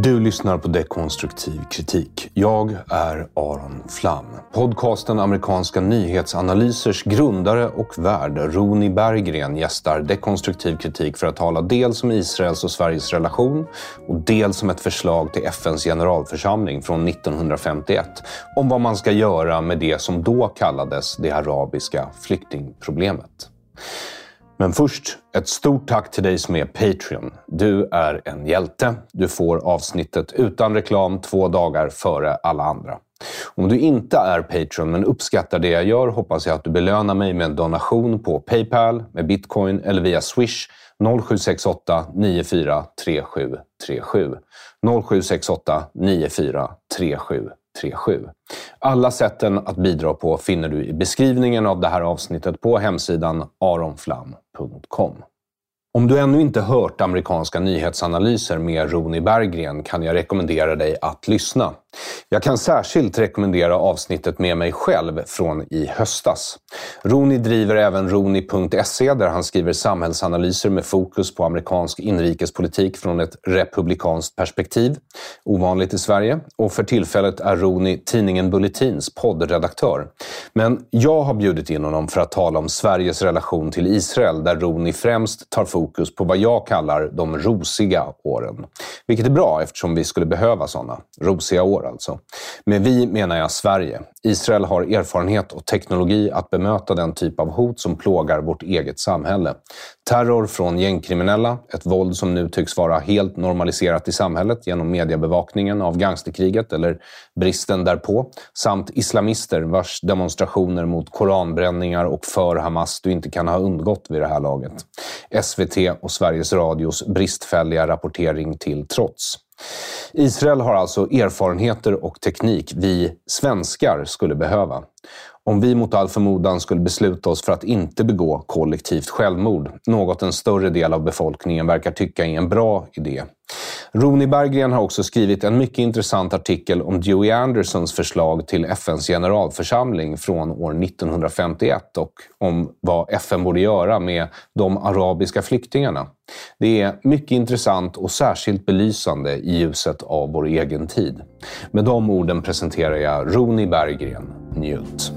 Du lyssnar på Dekonstruktiv kritik. Jag är Aron Flam. Podcasten Amerikanska nyhetsanalysers grundare och värd Roni Berggren gästar Dekonstruktiv kritik för att tala dels om Israels och Sveriges relation och dels om ett förslag till FNs generalförsamling från 1951 om vad man ska göra med det som då kallades det arabiska flyktingproblemet. Men först, ett stort tack till dig som är Patreon. Du är en hjälte. Du får avsnittet utan reklam två dagar före alla andra. Om du inte är Patreon men uppskattar det jag gör hoppas jag att du belönar mig med en donation på Paypal, med bitcoin eller via Swish 0768 94 3737. 0768 94 3737. Alla sätten att bidra på finner du i beskrivningen av det här avsnittet på hemsidan aronflam.com. Om du ännu inte hört amerikanska nyhetsanalyser med Roni Berggren kan jag rekommendera dig att lyssna. Jag kan särskilt rekommendera avsnittet med mig själv från i höstas. Roni driver även roni.se där han skriver samhällsanalyser med fokus på amerikansk inrikespolitik från ett republikanskt perspektiv. Ovanligt i Sverige. Och för tillfället är Roni tidningen Bulletins poddredaktör. Men jag har bjudit in honom för att tala om Sveriges relation till Israel där Roni främst tar fokus fokus på vad jag kallar de rosiga åren. Vilket är bra eftersom vi skulle behöva sådana. Rosiga år alltså. Med vi menar jag Sverige. Israel har erfarenhet och teknologi att bemöta den typ av hot som plågar vårt eget samhälle. Terror från gängkriminella, ett våld som nu tycks vara helt normaliserat i samhället genom mediebevakningen av gangsterkriget eller bristen därpå, samt islamister vars demonstrationer mot koranbränningar och för Hamas du inte kan ha undgått vid det här laget. SVT och Sveriges Radios bristfälliga rapportering till trots. Israel har alltså erfarenheter och teknik vi svenskar skulle behöva. Om vi mot all förmodan skulle besluta oss för att inte begå kollektivt självmord, något en större del av befolkningen verkar tycka är en bra idé. Roni Berggren har också skrivit en mycket intressant artikel om Dewey Andersons förslag till FNs generalförsamling från år 1951 och om vad FN borde göra med de arabiska flyktingarna. Det är mycket intressant och särskilt belysande i ljuset av vår egen tid. Med de orden presenterar jag Roni Berggren. Njut!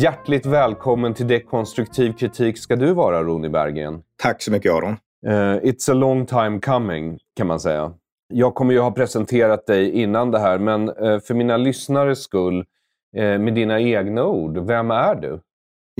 Hjärtligt välkommen till Dekonstruktiv kritik ska du vara, Roni Berggren. Tack så mycket, Aron. Uh, it's a long time coming, kan man säga. Jag kommer ju ha presenterat dig innan det här, men uh, för mina lyssnares skull, uh, med dina egna ord, vem är du?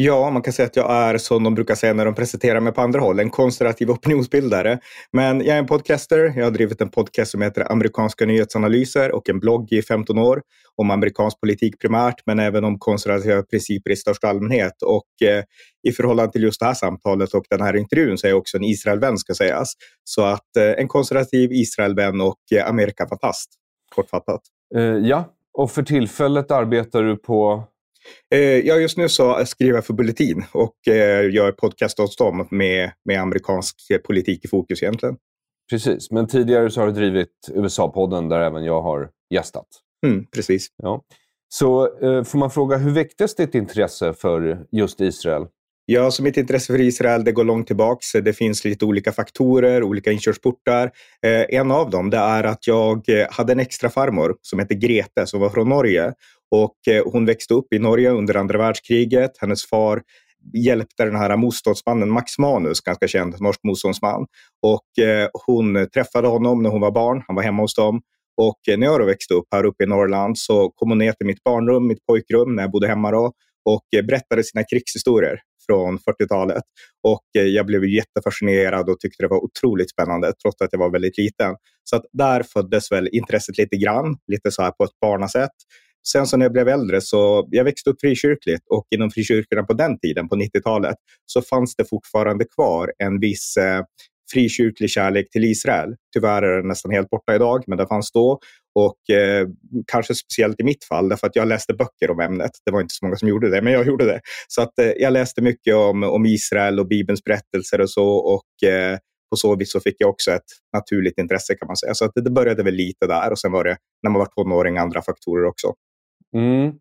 Ja, man kan säga att jag är, som de brukar säga när de presenterar mig på andra håll, en konservativ opinionsbildare. Men jag är en podcaster. Jag har drivit en podcast som heter Amerikanska nyhetsanalyser och en blogg i 15 år om amerikansk politik primärt, men även om konservativa principer i största allmänhet. Och eh, i förhållande till just det här samtalet och den här intervjun så är jag också en Israelvän ska sägas. Så att eh, en konservativ Israelvän och eh, Amerikafantast, kortfattat. Eh, ja, och för tillfället arbetar du på ja, just nu så skriver jag för Bulletin och eh, gör podcast åt dem med, med amerikansk politik i fokus egentligen. Precis, men tidigare så har du drivit USA-podden där även jag har gästat. Mm, precis. Ja. Så eh, får man fråga, hur väcktes ditt intresse för just Israel? Ja, så mitt intresse för Israel det går långt tillbaks. Det finns lite olika faktorer, olika inkörsportar. Eh, en av dem det är att jag eh, hade en extra farmor som hette Grete som var från Norge. Och eh, hon växte upp i Norge under andra världskriget. Hennes far hjälpte den här motståndsmannen Max Manus, ganska känd norsk motståndsman. Och eh, hon träffade honom när hon var barn. Han var hemma hos dem. Och eh, när jag då växte upp här uppe i Norrland så kom hon ner till mitt barnrum, mitt pojkrum, när jag bodde hemma då, och berättade sina krigshistorier från 40-talet. Och jag blev jättefascinerad och tyckte det var otroligt spännande, trots att jag var väldigt liten. Så att där föddes väl intresset lite grann, lite så här på ett barnasätt. Sen så när jag blev äldre så jag växte upp frikyrkligt och inom frikyrkorna på den tiden, på 90-talet, så fanns det fortfarande kvar en viss eh, frikyrklig kärlek till Israel. Tyvärr är den nästan helt borta idag, men det fanns då. Och eh, kanske speciellt i mitt fall, därför att jag läste böcker om ämnet. Det var inte så många som gjorde det, men jag gjorde det. Så att, eh, jag läste mycket om, om Israel och Bibelns berättelser och så. Och eh, på så vis så fick jag också ett naturligt intresse kan man säga. Så att det började väl lite där och sen var det när man var tonåring andra faktorer också. Mm.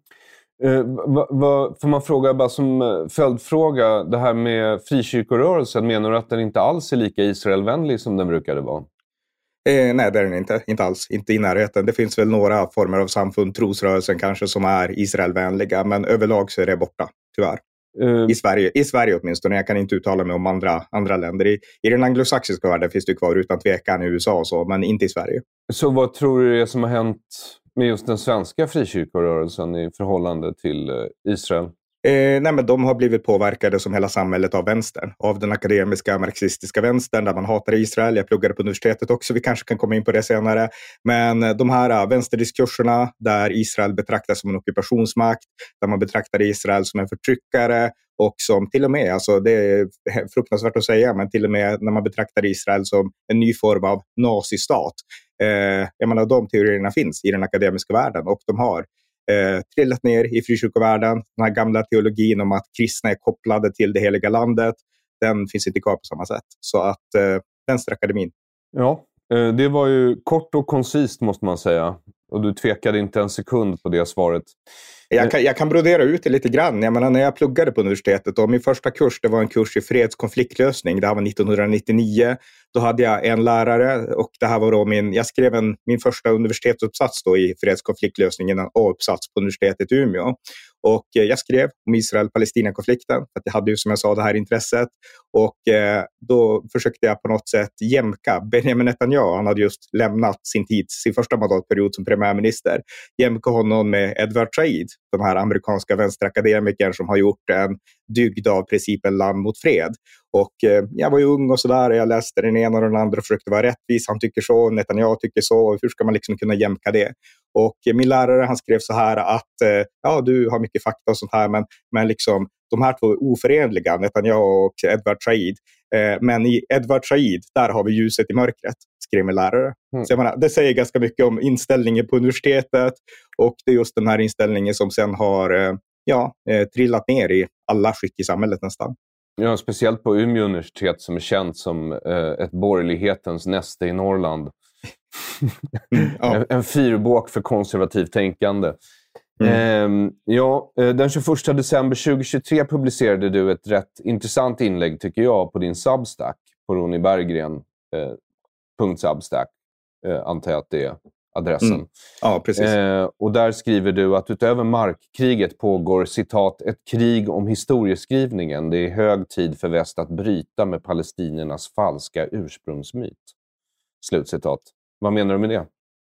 Eh, va, va, får man fråga bara som eh, följdfråga, det här med frikyrkorörelsen, menar du att den inte alls är lika Israelvänlig som den brukade vara? Eh, nej, det är den inte. Inte alls. Inte i närheten. Det finns väl några former av samfund, trosrörelsen kanske, som är Israelvänliga. Men överlag så är det borta, tyvärr. Uh, I, Sverige, I Sverige åtminstone. Jag kan inte uttala mig om andra, andra länder. I, I den anglosaxiska världen finns det kvar utan tvekan i USA och så, men inte i Sverige. Så vad tror du är som har hänt med just den svenska frikyrkorörelsen i förhållande till eh, Israel? Eh, nej, men de har blivit påverkade som hela samhället av vänstern. Av den akademiska marxistiska vänstern där man hatar Israel. Jag pluggade på universitetet också, vi kanske kan komma in på det senare. Men eh, de här eh, uh, vänsterdiskurserna där Israel betraktas som en ockupationsmakt, där man betraktar Israel som en förtryckare och som till och med, alltså det är fruktansvärt att säga, men till och med när man betraktar Israel som en ny form av nazistat. Eh, jag menar, de teorierna finns i den akademiska världen och de har eh, trillat ner i frikyrkovärlden. Den här gamla teologin om att kristna är kopplade till det heliga landet, den finns inte kvar på samma sätt. Så att eh, Vänsterakademin. Ja, eh, det var ju kort och koncist måste man säga. Och du tvekade inte en sekund på det svaret. Jag kan, jag kan brodera ut det lite grann. Jag menar, när jag pluggade på universitetet, och min första kurs det var en kurs i freds-konfliktlösning. Det här var 1999. Då hade jag en lärare och det här var då min, jag skrev en, min första universitetsuppsats då i freds-konfliktlösning, en A-uppsats på universitetet i Umeå. Och eh, jag skrev om Israel-Palestina-konflikten, för jag hade ju som jag sa det här intresset. Och eh, då försökte jag på något sätt jämka Benjamin Netanyahu. Han hade just lämnat sin tid, sin första mandatperiod som premiärminister. Jämka honom med Edward Said, de här amerikanska vänsterakademikern som har gjort en dygd av principen land mot fred. Och eh, jag var ju ung och sådär. Jag läste den ena och den andra och försökte vara rättvis. Han tycker så, Netanyahu tycker så. Hur ska man liksom kunna jämka det? Och eh, min lärare han skrev så här att eh, ja, du har mycket fakta och sånt här, men, men liksom, de här två är oförenliga, Netanyahu och Edward Said. Eh, men i Edward Said, där har vi ljuset i mörkret, skrev min lärare. Mm. Så menar, det säger ganska mycket om inställningen på universitetet och det är just den här inställningen som sen har eh, ja, eh, trillat ner i alla skick i samhället nästan. Ja, speciellt på Umeå universitet som är känt som ett borgerlighetens näste i Norrland. Mm, ja. en, en fyrbåk för konservativt tänkande. Mm. Eh, ja, den 21 december 2023 publicerade du ett rätt intressant inlägg, tycker jag, på din Substack, på Ronny Berggren. Eh, .substack, eh, antar jag att det är adressen. Mm. Ja, precis. Eh, och där skriver du att utöver markkriget pågår citat ett krig om historieskrivningen. Det är hög tid för väst att bryta med palestiniernas falska ursprungsmyt. Slutcitat. Vad menar du med det?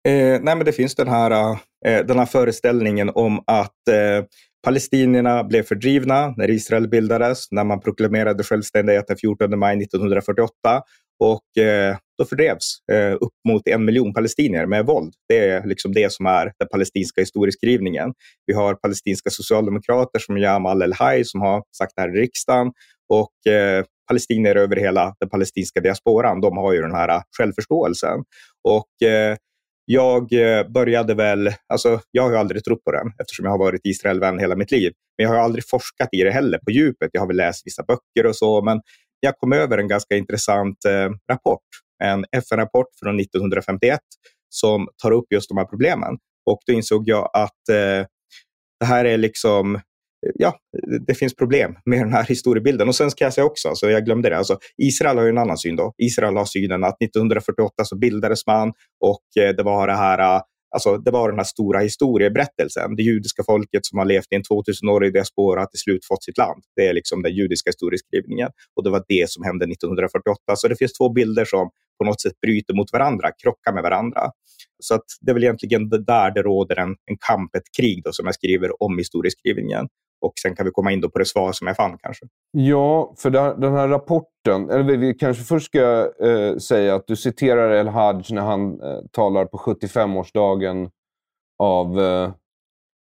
Eh, nej, men det finns den här, eh, den här föreställningen om att eh, palestinierna blev fördrivna när Israel bildades, när man proklamerade självständighet den 14 maj 1948. Och eh, då fördrevs eh, upp mot en miljon palestinier med våld. Det är liksom det som är den palestinska historieskrivningen. Vi har palestinska socialdemokrater som Jamal El-Haj som har sagt det här i riksdagen. Och eh, palestinier över hela den palestinska diasporan, de har ju den här eh, självförståelsen. Och eh, jag eh, började väl, alltså jag har ju aldrig trott på den eftersom jag har varit Israelvän hela mitt liv. Men jag har aldrig forskat i det heller på djupet. Jag har väl läst vissa böcker och så, men jag kom över en ganska intressant eh, rapport. En FN-rapport från 1951 som tar upp just de här problemen. Och då insåg jag att eh, det här är liksom ja, det finns problem med den här historiebilden. Och sen ska jag säga också, alltså, jag glömde det, alltså, Israel har ju en annan syn. då. Israel har synen att 1948 så bildades man och eh, det var det här eh, Alltså, det var den här stora historieberättelsen. Det judiska folket som har levt i en 2000-årig diaspora har till slut fått sitt land. Det är liksom den judiska historieskrivningen. Och det var det som hände 1948. Så det finns två bilder som på något sätt bryter mot varandra, krockar med varandra. Så att det är väl egentligen där det råder en, en kamp, ett krig då, som jag skriver om historieskrivningen. Och sen kan vi komma in på det svar som jag fann kanske. Ja, för den här rapporten, eller vi kanske först ska eh, säga att du citerar El Haj när han eh, talar på 75-årsdagen av eh,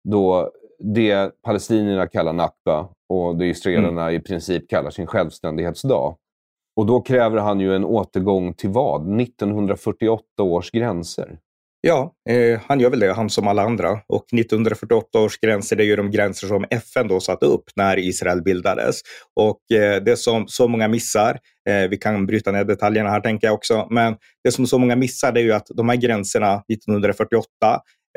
då det palestinierna kallar Nakba och det israelerna mm. i princip kallar sin självständighetsdag. Och då kräver han ju en återgång till vad? 1948 års gränser. Ja, eh, han gör väl det, han som alla andra. Och 1948 års gränser, det är ju de gränser som FN då satte upp när Israel bildades. Och eh, det som så många missar, eh, vi kan bryta ner detaljerna här tänker jag också, men det som så många missar det är ju att de här gränserna 1948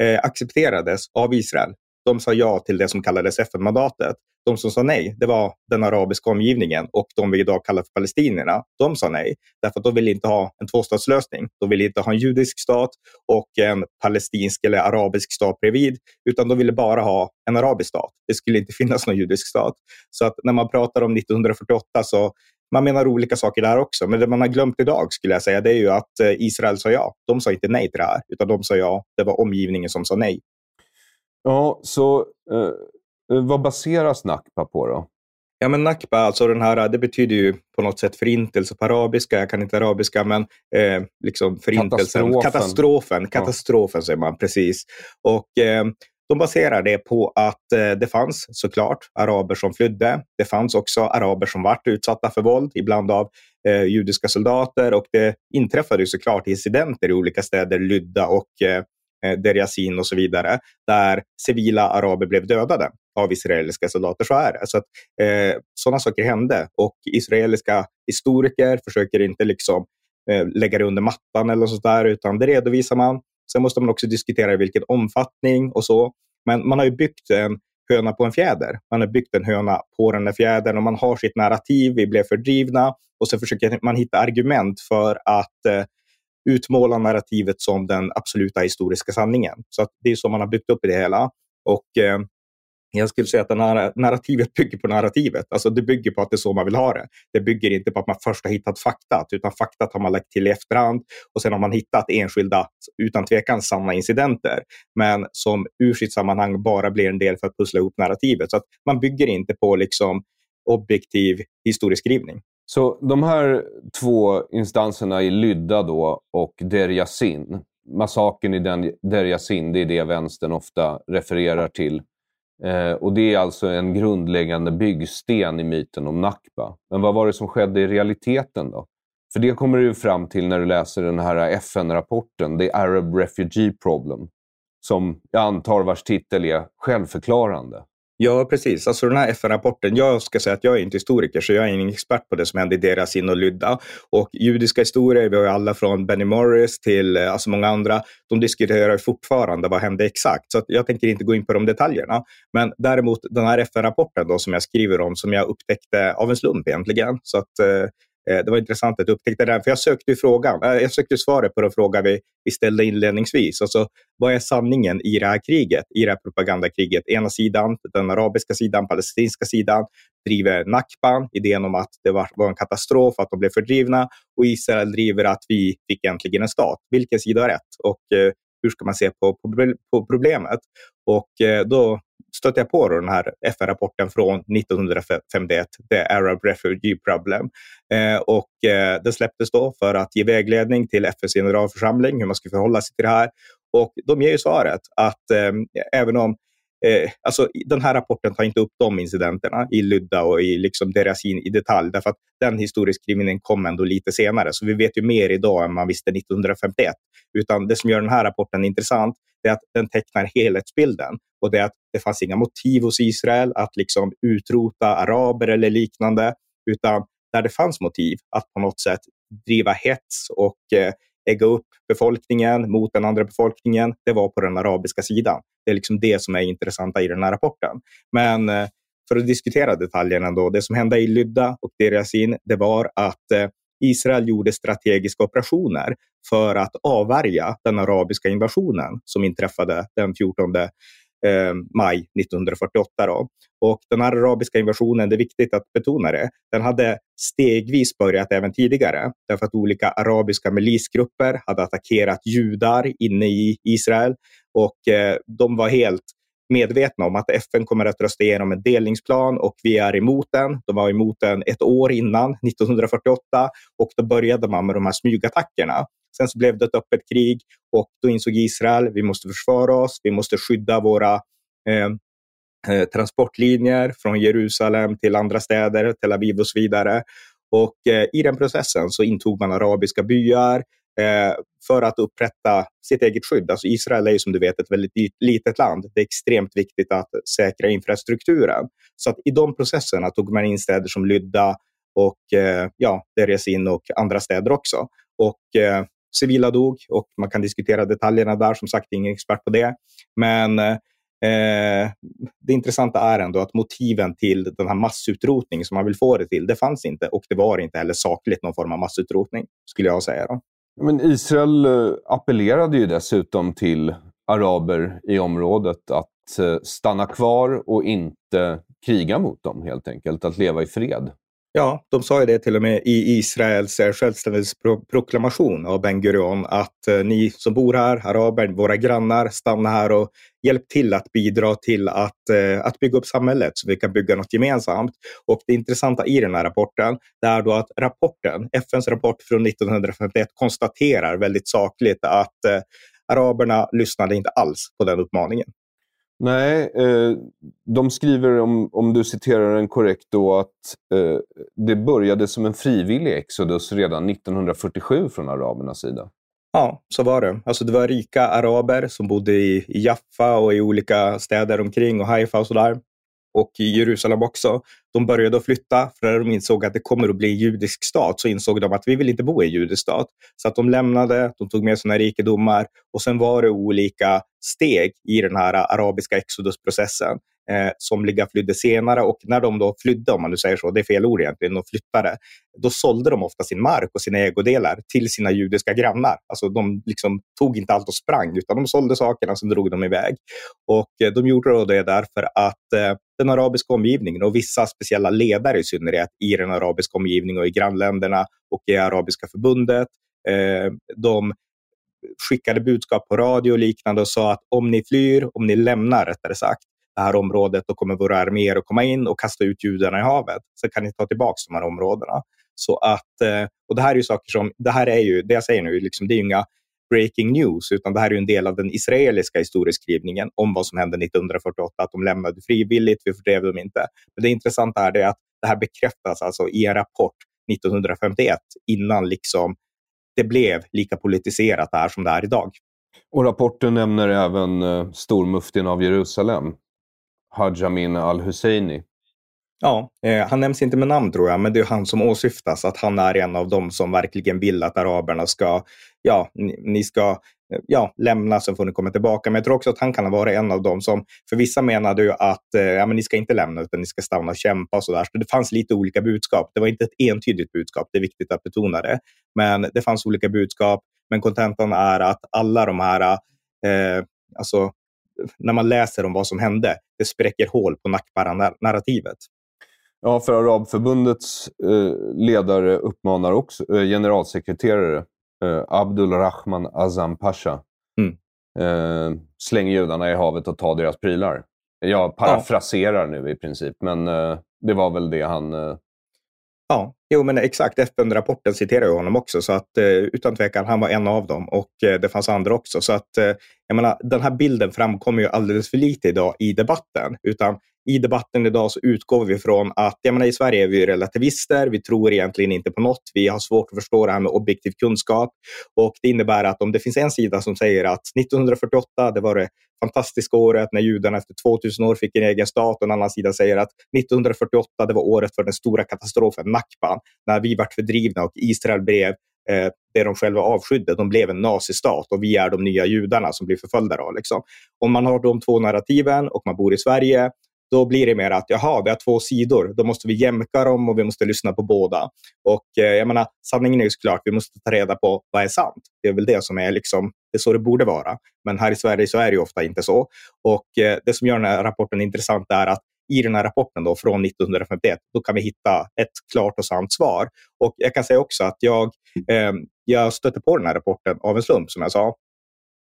eh, accepterades av Israel. De sa ja till det som kallades FN-mandatet. De som sa nej, det var den arabiska omgivningen och de vi idag kallar för palestinierna. De sa nej, därför att de ville inte ha en tvåstatslösning. De ville inte ha en judisk stat och en palestinsk eller arabisk stat bredvid, utan de ville bara ha en arabisk stat. Det skulle inte finnas någon judisk stat. Så att när man pratar om 1948 så man menar olika saker där också. Men det man har glömt idag skulle jag säga, det är ju att eh, Israel sa ja. De sa inte nej till det här, utan de sa ja. Det var omgivningen som sa nej. Ja, så Eh, vad baseras Nakba på då? Ja, men Nakba, alltså den här, det betyder ju på något sätt förintelse på arabiska. Jag kan inte arabiska, men eh, liksom förintelsen. Katastrofen. Katastrofen, katastrofen ja. säger man precis. Och eh, de baserar det på att eh, det fanns såklart araber som flydde. Det fanns också araber som vart utsatta för våld, ibland av eh, judiska soldater. Och det inträffade såklart incidenter i olika städer, Lydda och eh, eh Deryasin och så vidare, där civila araber blev dödade av israeliska soldater. Så är det. Så att, eh, sådana saker hände och israeliska historiker försöker inte liksom eh, lägga det under mattan eller sånt där, utan det redovisar man. Sen måste man också diskutera i vilken omfattning och så. Men man har ju byggt en höna på en fjäder. Man har byggt en höna på den där fjädern och man har sitt narrativ. Vi blev fördrivna och så försöker man hitta argument för att eh, utmåla narrativet som den absoluta historiska sanningen. Så det är så man har byggt upp det hela. Och eh, jag skulle säga att narrativet bygger på narrativet. Alltså det bygger på att det är så man vill ha det. Det bygger inte på att man först har hittat fakta, utan faktat har man lagt till i efterhand och sen har man hittat enskilda, utan tvekan sanna incidenter, men som ur sitt sammanhang bara blir en del för att pussla ihop narrativet. Så att man bygger inte på liksom objektiv historieskrivning. Så de här två instanserna i Lydda då och Deryasin, massakern i den Deryasin, det är det vänstern ofta refererar till Eh, och Det är alltså en grundläggande byggsten i myten om Nakba. Men vad var det som skedde i realiteten då? För det kommer du fram till när du läser den här FN-rapporten, The Arab Refugee Problem, som jag antar vars titel är självförklarande. Ja, precis. Alltså den här FN-rapporten, jag ska säga att jag är inte historiker, så jag är ingen expert på det som hände i deras in och lydda. Och judiska historier, vi har alla från Benny Morris till eh, alltså många andra, de diskuterar fortfarande vad hände exakt. Så jag tänker inte gå in på de detaljerna. Men däremot den här FN-rapporten då, som jag skriver om, som jag upptäckte av en slump egentligen. Så att, Eh, Eh, det var intressant att du upptäckte det. För jag sökte frågan. Eh, jag sökte svaret på den fråga vi, vi ställde inledningsvis. Alltså, vad är sanningen i det här kriget, i det här propagandakriget? Ena sidan, den arabiska sidan, palestinska sidan, driver Nakban, idén om att det var, var en katastrof, att de blev fördrivna. Och Israel driver att vi fick äntligen en stat. Vilken sida har rätt? Och eh, hur ska man se på, på, på problemet? Och eh, då stötte jag på den här FN-rapporten från 1951, The Arab Refugee Problem. Eh, och eh, den släpptes då för att ge vägledning till FNs generalförsamling hur man ska förhålla sig till det här. Och de ger ju svaret att eh, även om Eh, alltså, den här rapporten tar inte upp de incidenterna i Lydda och i liksom Derasin i detalj, därför att den historieskrivningen kom ändå lite senare. Så vi vet ju mer idag än man visste 1951. Utan det som gör den här rapporten intressant är att den tecknar helhetsbilden. Och det är att det fanns inga motiv hos Israel att liksom utrota araber eller liknande, utan där det fanns motiv att på något sätt driva hets och eh, ägga upp befolkningen mot den andra befolkningen, det var på den arabiska sidan. Det är liksom det som är intressanta i den här rapporten. Men eh, för att diskutera detaljerna då, det som hände i Lydda och Derasin, det var att eh, Israel gjorde strategiska operationer för att avvärja den arabiska invasionen som inträffade den 14 eh, maj 1948. Då. Och den här arabiska invasionen, det är viktigt att betona det, den hade stegvis börjat även tidigare, därför att olika arabiska milisgrupper hade attackerat judar inne i Israel och eh, de var helt medvetna om att FN kommer att rösta igenom en delningsplan och vi är emot den. De var emot den ett år innan, 1948, och då började man med de här smygattackerna. Sen så blev det ett öppet krig och då insåg Israel vi måste försvara oss, vi måste skydda våra eh, eh transportlinjer från Jerusalem till andra städer, Tel Aviv och så vidare. Och eh, i den processen så intog man arabiska byar Eh, för att upprätta sitt eget skydd. Alltså Israel är som du vet ett väldigt litet land. Det är extremt viktigt att säkra infrastrukturen. Så att i de processerna tog man in städer som Lydda och eh, ja, Deresin och andra städer också. Och eh, civila dog och man kan diskutera detaljerna där. Som sagt, ingen expert på det. Men eh, det intressanta är ändå att motiven till den här massutrotningen som man vill få det till, det fanns inte och det var inte heller sakligt någon form av massutrotning, skulle jag säga. Då. Men Israel eh, appellerade ju dessutom till araber i området att eh, stanna kvar och inte kriga mot dem helt enkelt, att leva i fred. Ja, de sa ju det till och med i Israels eh, självständighetsproklamation av Ben Gurion att eh, ni som bor här, araber, våra grannar, stanna här och hjälp till att bidra till att, eh, att bygga upp samhället så vi kan bygga något gemensamt. Och det intressanta i den här rapporten det är då att rapporten, FNs rapport från 1951 konstaterar väldigt sakligt att eh, araberna lyssnade inte alls på den uppmaningen. Nej, eh, de skriver, om, om du citerar den korrekt, då att eh, det började som en frivillig exodus redan 1947 från arabernas sida. Ja, så var det. Alltså det var rika araber som bodde i, i Jaffa och i olika städer omkring och Haifa och sådär och i Jerusalem också. De började att flytta för när de insåg att det kommer att bli en judisk stat så insåg de att vi vill inte bo i en judisk stat. Så att de lämnade, de tog med sina rikedomar och sen var det olika steg i den här arabiska exodusprocessen. Eh, somliga flydde senare och när de då flydde, om man nu säger så, det är fel ord egentligen, de flyttade, då sålde de ofta sin mark och sina ägodelar till sina judiska grannar. Alltså de liksom tog inte allt och sprang, utan de sålde sakerna, sen drog de iväg. Och eh, de gjorde då det därför att eh, den arabiska omgivningen och vissa speciella ledare i synnerhet i den arabiska omgivningen och i grannländerna och i Arabiska förbundet, eh, de skickade budskap på radio och liknande och sa att om ni flyr, om ni lämnar rättare sagt, det här området, då kommer våra arméer att komma in och kasta ut judarna i havet. Så kan ni ta tillbaka de här områdena. Så att, eh, och det här är ju saker som, det här är ju, det jag säger nu, liksom, det är ju inga breaking news, utan det här är en del av den israeliska historieskrivningen om vad som hände 1948, att de lämnade frivilligt, vi fördrev dem inte. Men det intressanta är det att det här bekräftas alltså i en rapport 1951, innan liksom det blev lika politiserat här som det är idag. Och rapporten nämner även eh, stormuftin av Jerusalem, Hajamin al-Husseini. Ja, eh, han nämns inte med namn tror jag, men det är han som åsyftas. Att han är en av dem som verkligen vill att araberna ska, ja, ni, ni ska eh, ja, lämna så får ni komma tillbaka. Men jag tror också att han kan ha varit en av dem som, för vissa menade ju att eh, ja, men ni ska inte lämna utan ni ska stanna och kämpa och sådär. Så det fanns lite olika budskap. Det var inte ett entydigt budskap, det är viktigt att betona det. Men det fanns olika budskap. Men kontentan är att alla de här, eh, alltså när man läser om vad som hände, det spräcker hål på Nakbara-narrativet. Ja, för Arabförbundets eh, ledare uppmanar också, eh, generalsekreterare eh, Abdul Rahman Azam Pasha, mm. eh, släng judarna i havet och ta deras prylar. Jag parafraserar ja. nu i princip, men det var väl det han... Ja, jo men exakt. FN-rapporten citerar ju honom också, så att eh, utan tvekan, han var en av dem och eh, det fanns andra också. Så att eh, jag menar, den här bilden framkommer ju alldeles för lite idag i debatten, utan i debatten idag så utgår vi från att jag menar, i Sverige är vi relativister. Vi tror egentligen inte på något. Vi har svårt att förstå det här med objektiv kunskap. Och Det innebär att om det finns en sida som säger att 1948 det var det fantastiska året när judarna efter 2000 år fick en egen stat och en annan sida säger att 1948 det var året för den stora katastrofen, Nakban, när vi vart fördrivna och Israel blev eh, det de själva avskydde. De blev en nazistat och vi är de nya judarna som blir förföljda. Då, liksom. Om man har de två narrativen och man bor i Sverige då blir det mer att jaha, vi har två sidor, då måste vi jämka dem och vi måste lyssna på båda. Och eh, jag menar, sanningen är ju såklart, vi måste ta reda på vad är sant. Det är väl det som är liksom, det är så det borde vara. Men här i Sverige så är det ju ofta inte så. Och eh, det som gör den här rapporten intressant är att i den här rapporten då, från 1951, då kan vi hitta ett klart och sant svar. Och jag kan säga också att jag, eh, jag stötte på den här rapporten av en slump, som jag sa.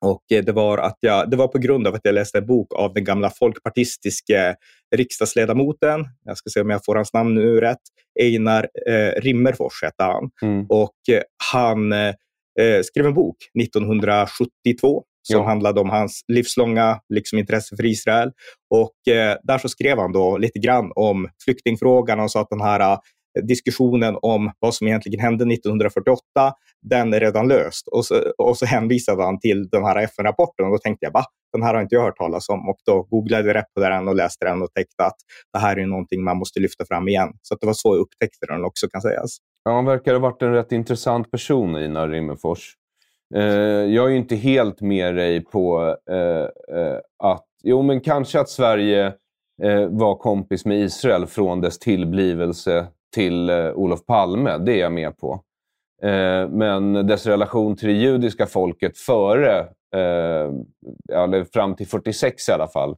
Och eh, det var, att jag, det var på grund av att jag läste en bok av den gamla folkpartistiske riksdagsledamoten, jag ska se om jag får hans namn nu rätt, Einar eh, Rimmerfors hette han. Mm. Och eh, han eh, eh skrev en bok 1972 som handlade om hans livslånga liksom, intresse för Israel. Och eh, där så skrev han då lite grann om flyktingfrågan och sa att den här diskussionen om vad som egentligen hände 1948, den är redan löst. Och så, och så hänvisade han till den här FN-rapporten och då tänkte jag, va? Den här har inte jag hört talas om. Och då googlade jag rätt på den och läste den och tänkte att det här är någonting man måste lyfta fram igen. Så det var så jag upptäckte den också kan sägas. Ja, han verkar ha varit en rätt intressant person, Ina Rimmerfors. Eh, jag är ju inte helt med dig på eh, eh, att, jo men kanske att Sverige eh, var kompis med Israel från dess tillblivelse till eh, Olof Palme, det är jag med på. Eh, men dess relation till det judiska folket före, eh, eller fram till 46 i alla fall,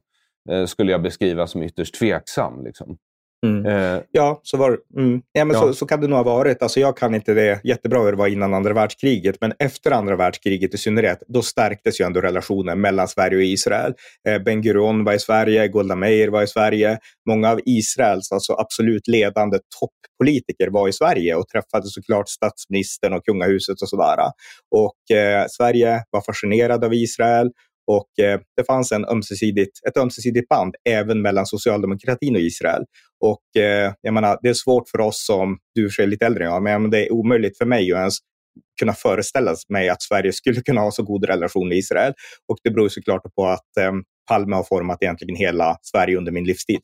eh, skulle jag beskriva som ytterst tveksam. Liksom. Mm. Eh, ja, så, var, mm. ja, men ja. Så, så, kan det nog ha varit. Alltså, jag kan inte det jättebra hur det var innan andra världskriget, men efter andra världskriget i synnerhet, då stärktes ju ändå relationen mellan Sverige och Israel. Eh, Ben Gurion var i Sverige, Golda Meir var i Sverige. Många av Israels alltså absolut ledande toppolitiker var i Sverige och träffade såklart statsministern och kungahuset och sådär. Och eh, Sverige var fascinerad av Israel och eh, det fanns en ömsesidigt, ett ömsesidigt band även mellan socialdemokratin och Israel. Och eh, jag menar, det är svårt för oss som, du är lite äldre än jag, men det är omöjligt för mig att ens kunna föreställa mig att Sverige skulle kunna ha så god relation med Israel. Och det beror såklart på att eh, Palme har format egentligen hela Sverige under min livstid.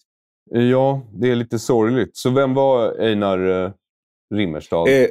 Ja, det är lite sorgligt. Så vem var Einar eh, Rimmerstad? Eh,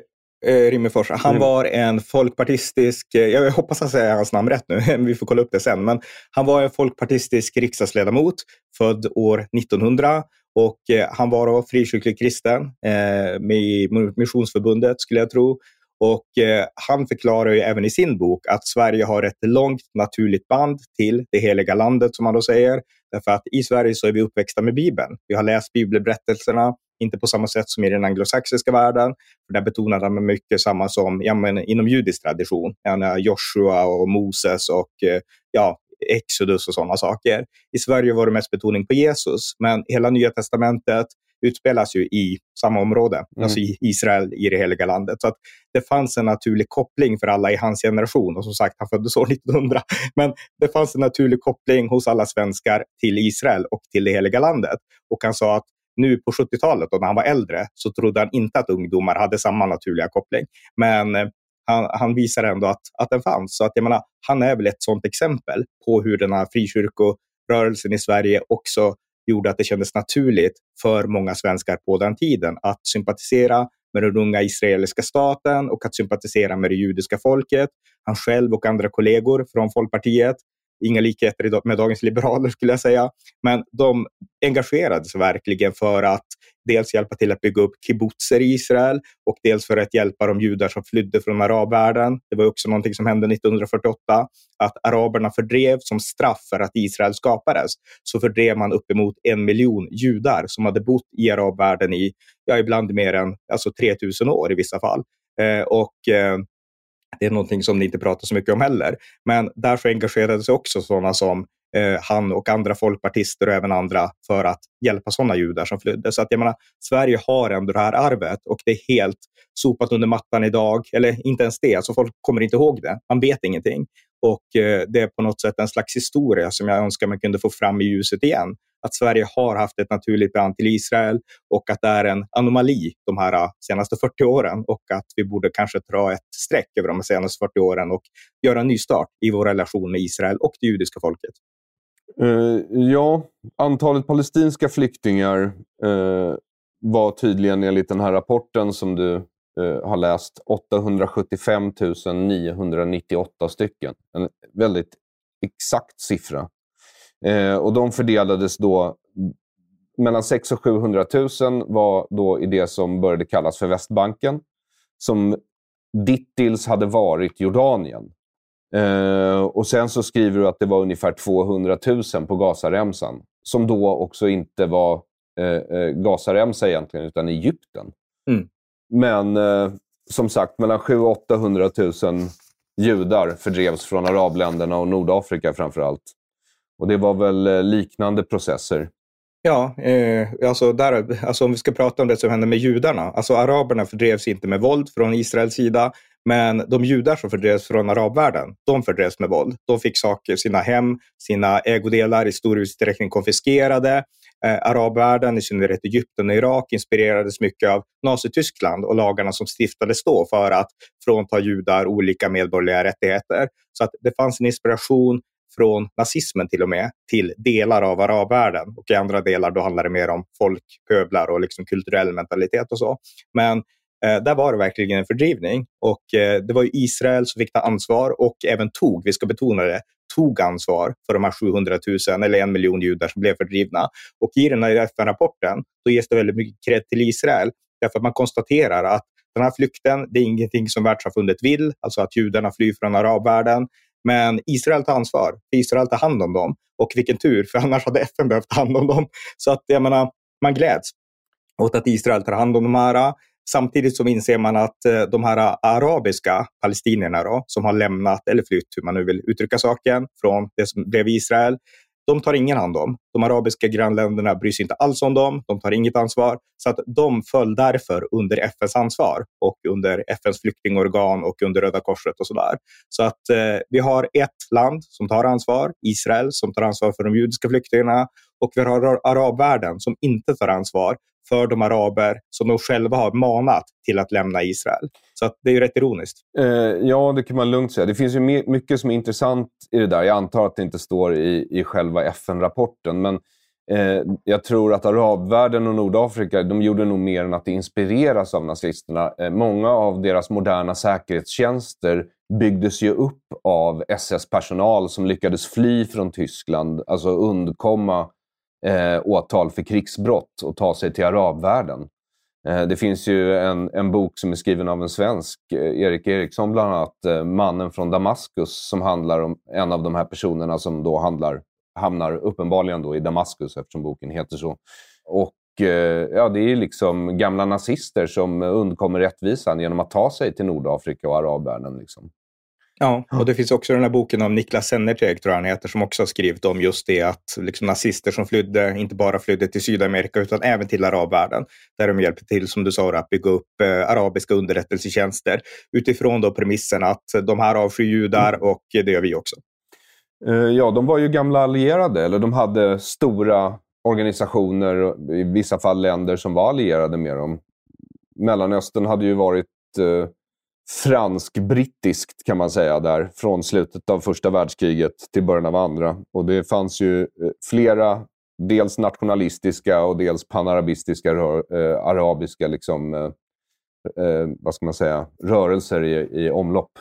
Rimmerfors. Han mm. var en folkpartistisk, eh, jag hoppas jag säger hans namn rätt nu, vi får kolla upp det sen, men han var en folkpartistisk riksdagsledamot född år 1900 och eh, han var då frikyrklig kristen eh, med i Missionsförbundet skulle jag tro. Och eh, han förklarar ju även i sin bok att Sverige har ett långt naturligt band till det heliga landet som han då säger. Därför att i Sverige så är vi uppväxta med Bibeln. Vi har läst bibelberättelserna, inte på samma sätt som i den anglosaxiska världen. För där betonade man mycket samma som ja, men inom judisk tradition. Joshua och Moses och eh, ja, Exodus och sådana saker. I Sverige var det mest betoning på Jesus, men hela Nya Testamentet utspelas ju i samma område, mm. alltså i Israel, i det heliga landet. Så att det fanns en naturlig koppling för alla i hans generation. Och som sagt, han föddes år 1900. Men det fanns en naturlig koppling hos alla svenskar till Israel och till det heliga landet. Och han sa att nu på 70-talet, när han var äldre, så trodde han inte att ungdomar hade samma naturliga koppling. Men eh, han, han visar ändå att, att den fanns. Så att, jag menar, han är väl ett sådant exempel på hur den här frikyrkorörelsen i Sverige också gjorde att det kändes naturligt för många svenskar på den tiden att sympatisera med den unga israeliska staten och att sympatisera med det judiska folket. Han själv och andra kollegor från Folkpartiet inga likheter med dagens liberaler skulle jag säga. Men de engagerade sig verkligen för att dels hjälpa till att bygga upp kibbutzer i Israel och dels för att hjälpa de judar som flydde från arabvärlden. Det var också någonting som hände 1948, att araberna fördrev som straff för att Israel skapades, så fördrev man uppemot en miljon judar som hade bott i arabvärlden i, ja, ibland mer än alltså 3000 år i vissa fall. Eh, och eh, det är någonting som ni inte pratar så mycket om heller. Men därför engagerade sig också sådana som eh, han och andra folkpartister och även andra för att hjälpa sådana judar som flydde. Så att jag menar, Sverige har ändå det här arvet och det är helt sopat under mattan idag. Eller inte ens det, alltså folk kommer inte ihåg det. Man vet ingenting. Och eh, det är på något sätt en slags historia som jag önskar man kunde få fram i ljuset igen. Att Sverige har haft ett naturligt band till Israel och att det är en anomali de här äh, senaste 40 åren och att vi borde kanske dra ett streck över de senaste 40 åren och göra en ny start i vår relation med Israel och det judiska folket. Uh, ja, antalet palestinska flyktingar uh, var tydligen enligt den här rapporten som du uh, har läst 875 998 stycken. En väldigt exakt siffra och de fördelades då mellan 600 och 700 000 var då i det som började kallas för Västbanken, som dittills hade varit Jordanien. Eh, och Sen så skriver du att det var ungefär 200 000 på Gazaremsan, som då också inte var eh, eh Gazaremsa egentligen, utan Egypten. Mm. Men eh, som sagt, mellan 700 och 800 000 judar fördrevs från arabländerna och Nordafrika framför allt. Och det var väl eh, liknande processer. Ja, eh, alltså, där, alltså om vi ska prata om det som hände med judarna. Alltså araberna fördrevs inte med våld från Israels sida, men de judar som fördrevs från arabvärlden, de fördrevs med våld. De fick saker, sina hem, sina ägodelar i stor utsträckning konfiskerade. Eh, arabvärlden, i synnerhet Egypten och Irak, inspirerades mycket av Nazityskland och lagarna som stiftades då för att frånta judar olika medborgerliga rättigheter. Så att det fanns en inspiration från nazismen till och med till delar av arabvärlden. Och i andra delar då handlar det mer om folkpöblar och liksom kulturell mentalitet och så. Men eh, där var det verkligen en fördrivning och eh, det var ju Israel som fick ta ansvar och även tog, vi ska betona det, tog ansvar för de här 700 000 eller en miljon judar som blev fördrivna. Och i den här FN-rapporten då ges det väldigt mycket kredd till Israel därför att man konstaterar att den här flykten, det är ingenting som världssamfundet vill, alltså att judarna flyr från arabvärlden. Men Israel tar ansvar. Israel tar hand om dem. Och vilken tur, för annars hade FN behövt ta hand om dem. Så att jag menar, man gläds åt att Israel tar hand om de här. Samtidigt så inser man att eh, de här arabiska palestinierna då, som har lämnat, eller flytt, hur man nu vill uttrycka saken, från det som blev Israel, de tar ingen hand om. De arabiska grannländerna bryr sig inte alls om dem. De tar inget ansvar. Så att de föll därför under FNs ansvar och under FNs flyktingorgan och under Röda Korset och sådär. Så att eh, vi har ett land som tar ansvar, Israel, som tar ansvar för de judiska flyktingarna och vi har arabvärlden som inte tar ansvar för de araber som de själva har manat till att lämna Israel. Så det är ju rätt ironiskt. Eh, ja, det kan man lugnt säga. Det finns ju mycket som är intressant i det där. Jag antar att det inte står i, i själva FN-rapporten, men eh, jag tror att arabvärlden och Nordafrika de gjorde nog mer än att inspireras av nazisterna. Eh, många av deras moderna säkerhetstjänster byggdes ju upp av SS-personal som lyckades fly från Tyskland, alltså undkomma eh, åtal för krigsbrott och ta sig till arabvärlden. Eh, det finns ju en, en bok som är skriven av en svensk, eh, Erik Eriksson bland annat, eh, Mannen från Damaskus, som handlar om en av de här personerna som då handlar, hamnar uppenbarligen då i Damaskus eftersom boken heter så. Och eh, ja, det är liksom gamla nazister som undkommer rättvisan genom att ta sig till Nordafrika och arabvärlden. Liksom. Ja, och det finns också den här boken av Niklas Sennerteg, tror jag han heter, som också har skrivit om just det att liksom nazister som flydde, inte bara flydde till Sydamerika utan även till arabvärlden, där de hjälper till, som du sa, att bygga upp eh, arabiska underrättelsetjänster utifrån då premissen att de här avskyr judar mm. och det gör vi också. Eh, ja, de var ju gamla allierade, eller de hade stora organisationer, i vissa fall länder som var allierade med dem. Mellanöstern hade ju varit eh, fransk-brittiskt kan man säga där, från slutet av första världskriget till början av andra. Och det fanns ju eh, flera, dels nationalistiska och dels panarabistiska, eh, arabiska liksom, eh, eh, vad ska man säga, rörelser i, i omlopp.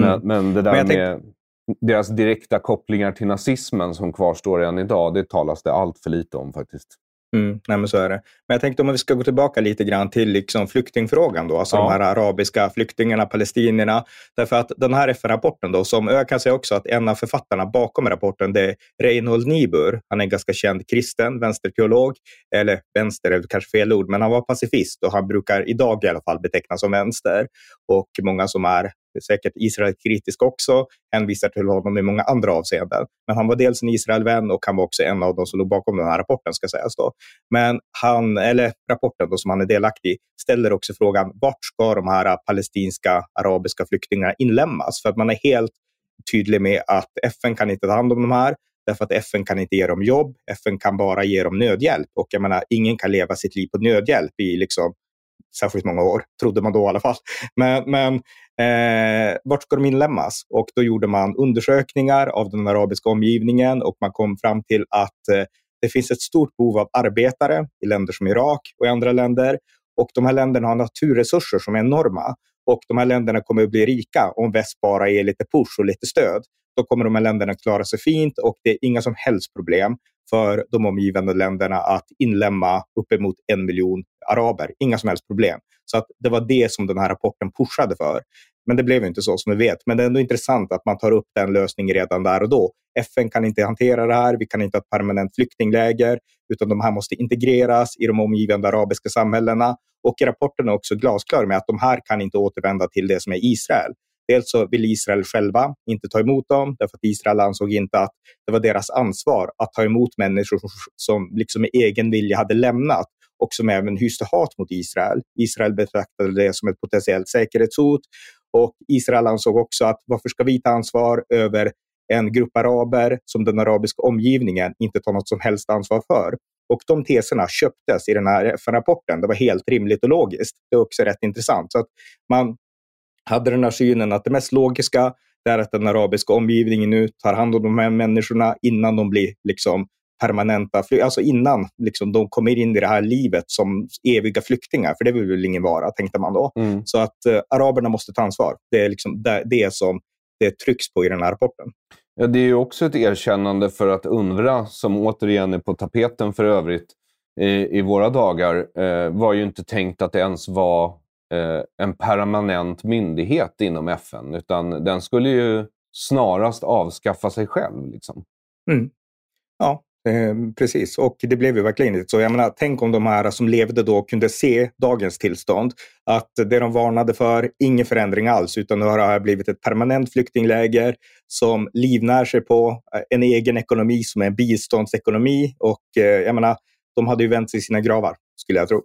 Men, mm. men det där men med tänk... deras direkta kopplingar till nazismen som kvarstår än idag, det talas det allt för lite om faktiskt. Mm, nej men så är det. Men jag tänkte om vi ska gå tillbaka lite grann till liksom flyktingfrågan, då, alltså ja. de här arabiska flyktingarna, palestinierna. Därför att den här FN-rapporten, då, som jag kan säga också att en av författarna bakom rapporten, det är Reinhold Niebuhr. Han är en ganska känd kristen, vänsterteolog, eller vänster är kanske fel ord, men han var pacifist och han brukar idag i alla fall betecknas som vänster. Och många som är är säkert Israel-kritisk också, hänvisar till honom i många andra avseenden. Men han var dels en Israel-vän och han var också en av de som låg bakom den här rapporten, ska sägas då. Men han, eller rapporten då, som han är delaktig i, ställer också frågan, vart ska de här palestinska, arabiska flyktingarna inlämnas? För att man är helt tydlig med att FN kan inte ta hand om de här. Därför att FN kan inte ge dem jobb, FN kan bara ge dem nödhjälp. Och jag menar, ingen kan leva sitt liv på nödhjälp i liksom särskilt många år, trodde man då i alla fall. Men, men eh, vart ska de inlämnas? Och då gjorde man undersökningar av den arabiska omgivningen och man kom fram till att eh, det finns ett stort behov av arbetare i länder som Irak och i andra länder. Och de här länderna har naturresurser som är enorma. Och de här länderna kommer att bli rika om väst bara ger lite push och lite stöd då kommer de här länderna klara sig fint och det är inga som helst problem för de omgivande länderna att inlämna uppemot en miljon araber. Inga som helst problem. Så att det var det som den här rapporten pushade för. Men det blev inte så som vi vet. Men det är ändå intressant att man tar upp den lösningen redan där och då. FN kan inte hantera det här. Vi kan inte ha ett permanent flyktingläger, utan de här måste integreras i de omgivande arabiska samhällena. Och rapporten är också glasklar med att de här kan inte återvända till det som är Israel. Dels så vill Israel själva inte ta emot dem, därför att Israel ansåg inte att det var deras ansvar att ta emot människor som liksom med egen vilja hade lämnat och som även hyste hat mot Israel. Israel betraktade det som ett potentiellt säkerhetshot och Israel ansåg också att varför ska vi ta ansvar över en grupp araber som den arabiska omgivningen inte tar något som helst ansvar för. Och de teserna köptes i den här FN-rapporten. Det var helt rimligt och logiskt. Det är också rätt intressant. Så att man hade den här synen att det mest logiska är att den arabiska omgivningen nu tar hand om de här människorna innan de blir liksom permanenta, alltså innan liksom, de kommer in i det här livet som eviga flyktingar, för det vill väl ingen vara, tänkte man då. Mm. Så att eh, araberna måste ta ansvar. Det är liksom det, det som det trycks på i den här rapporten. Ja, det är ju också ett erkännande för att UNRWA, som återigen är på tapeten för övrigt i, i våra dagar, eh, var ju inte tänkt att det ens var Eh, en permanent myndighet inom FN, utan den skulle ju snarast avskaffa sig själv. Liksom. Mm. Ja, eh, precis. Och det blev ju verkligen inte så. Jag menar, tänk om de här som levde då kunde se dagens tillstånd. Att det de varnade för, ingen förändring alls, utan nu har det här blivit ett permanent flyktingläger som livnär sig på eh, en egen ekonomi som är en biståndsekonomi. Och eh, jag menar, de hade ju vänt sig i sina gravar, skulle jag tro.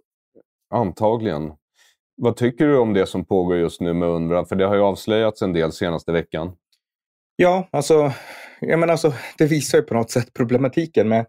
Antagligen. Vad tycker du om det som pågår just nu med UNRWA? För det har ju avslöjats en del senaste veckan. Ja, alltså, jag menar alltså, det visar ju på något sätt problematiken med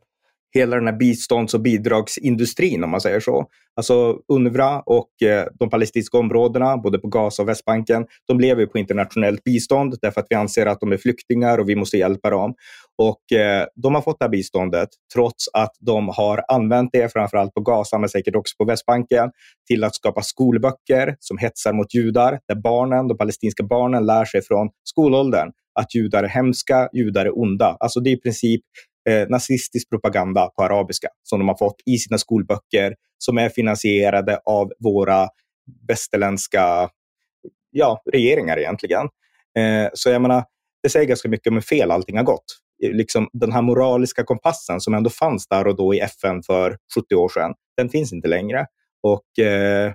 hela den här bistånds och bidragsindustrin om man säger så. Alltså UNRWA och eh, de palestinska områdena, både på Gaza och Västbanken, de lever på internationellt bistånd därför att vi anser att de är flyktingar och vi måste hjälpa dem. Och eh, de har fått det här biståndet trots att de har använt det, framförallt på Gaza men säkert också på Västbanken, till att skapa skolböcker som hetsar mot judar, där barnen, de palestinska barnen lär sig från skolåldern att judar är hemska, judar är onda. Alltså det är i princip eh, nazistisk propaganda på arabiska som de har fått i sina skolböcker som är finansierade av våra västerländska ja, regeringar egentligen. Eh, så jag menar, det säger ganska mycket om hur fel allting har gått. Eh, liksom, den här moraliska kompassen som ändå fanns där och då i FN för 70 år sedan, den finns inte längre. Och eh,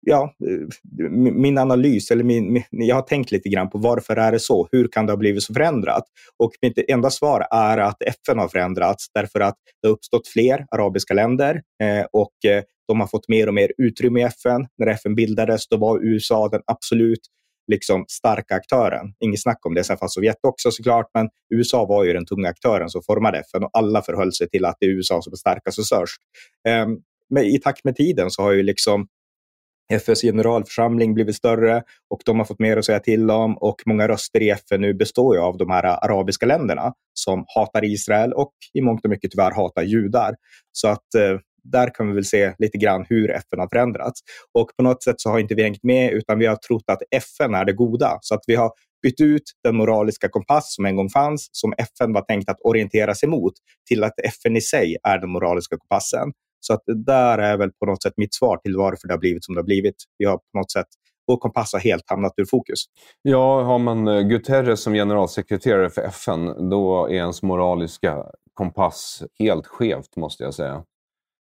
ja, eh, min analys, eller min, min, jag har tänkt lite grann på varför är det så? Hur kan det ha blivit så förändrat? Och mitt enda svar är att FN har förändrats därför att det har uppstått fler arabiska länder eh, och eh, de har fått mer och mer utrymme i FN. När FN bildades då var USA den absolut liksom, starka aktören. Inget snack om det. Sen fanns Sovjet också såklart, men USA var ju den tunga aktören som formade FN och alla förhöll sig till att det är USA som är starkast och störst. Eh, men i takt med tiden så har ju liksom FNs generalförsamling blivit större och de har fått mer att säga till om och många röster i FN nu består ju av de här arabiska länderna som hatar Israel och i mångt och mycket tyvärr hatar judar. Så att eh, där kan vi väl se lite grann hur FN har förändrats. Och på något sätt så har inte vi hängt med utan vi har trott att FN är det goda. Så att vi har bytt ut den moraliska kompass som en gång fanns, som FN var tänkt att orientera sig mot, till att FN i sig är den moraliska kompassen. Så att det där är väl på något sätt mitt svar till varför det har blivit som det har blivit. Vi har på något sätt vår kompass har helt hamnat ur fokus. Ja, har man eh, Guterres som generalsekreterare för FN, då är ens moraliska kompass helt skevt, måste jag säga.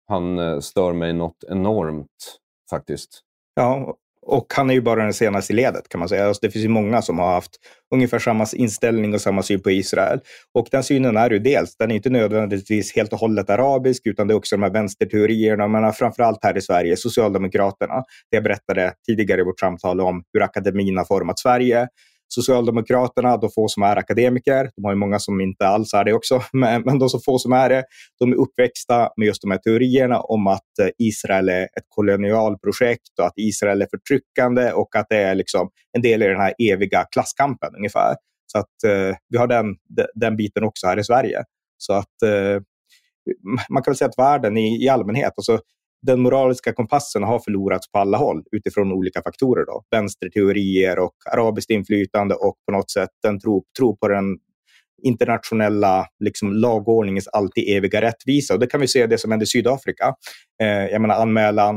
Han eh, stör mig något enormt, faktiskt. Ja, och han är ju bara den senaste i ledet kan man säga. Alltså, det finns ju många som har haft ungefär samma inställning och samma syn på Israel. Och den synen är ju dels, den är inte nödvändigtvis helt och hållet arabisk, utan det är också de här vänsterteorierna, men äh, framförallt här i Sverige, Socialdemokraterna. Det jag berättade tidigare i vårt samtal om hur akademin har format Sverige. Socialdemokraterna, de få som är akademiker, de har ju många som inte alls är det också, men, men de så få som är det, de är uppväxta med just de här teorierna om att eh, Israel är ett kolonialprojekt och att Israel är förtryckande och att det är liksom en del i den här eviga klasskampen ungefär. Så att eh, vi har den, den biten också här i Sverige. Så att eh, man kan väl säga att världen i, i allmänhet, alltså den moraliska kompassen har förlorats på alla håll utifrån olika faktorer. Då. Vänsterteorier och arabiskt inflytande och på något sätt en tro, tro på den internationella liksom, lagordningens alltid eviga rättvisa. Och det kan vi se det som hände i Sydafrika. Eh, jag menar anmälan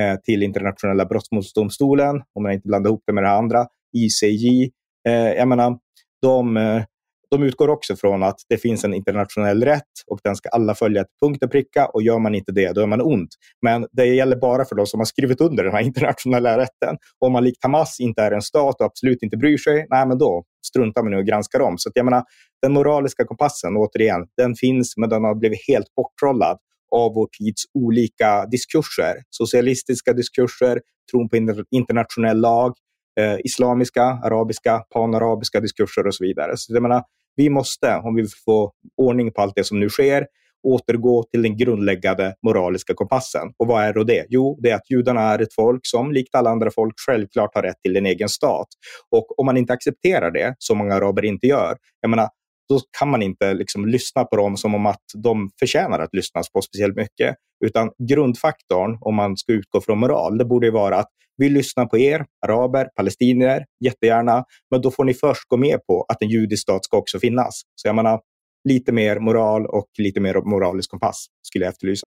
eh, till internationella brottmålsdomstolen, om jag inte blandar ihop det med det andra, ICJ. Eh, jag menar, de, eh, de utgår också från att det finns en internationell rätt och den ska alla följa till punkt och pricka och gör man inte det, då är man ont. Men det gäller bara för de som har skrivit under den här internationella rätten. Om man likt Hamas inte är en stat och absolut inte bryr sig, nej men då struntar man nu och granskar dem. Så att jag menar, den moraliska kompassen, återigen, den finns men den har blivit helt borttrollad av vår tids olika diskurser. Socialistiska diskurser, tron på internationell lag, eh, islamiska, arabiska, panarabiska diskurser och så vidare. Så jag menar, vi måste, om vi vill få ordning på allt det som nu sker, återgå till den grundläggande moraliska kompassen. Och vad är då det? Jo, det är att judarna är ett folk som likt alla andra folk självklart har rätt till en egen stat. Och om man inte accepterar det, som många araber inte gör, jag menar, då kan man inte liksom lyssna på dem som om att de förtjänar att lyssnas på speciellt mycket. Utan grundfaktorn, om man ska utgå från moral, det borde vara att vi lyssnar på er, araber, palestinier, jättegärna, men då får ni först gå med på att en judisk stat ska också finnas. Så jag menar, lite mer moral och lite mer moralisk kompass skulle jag efterlysa.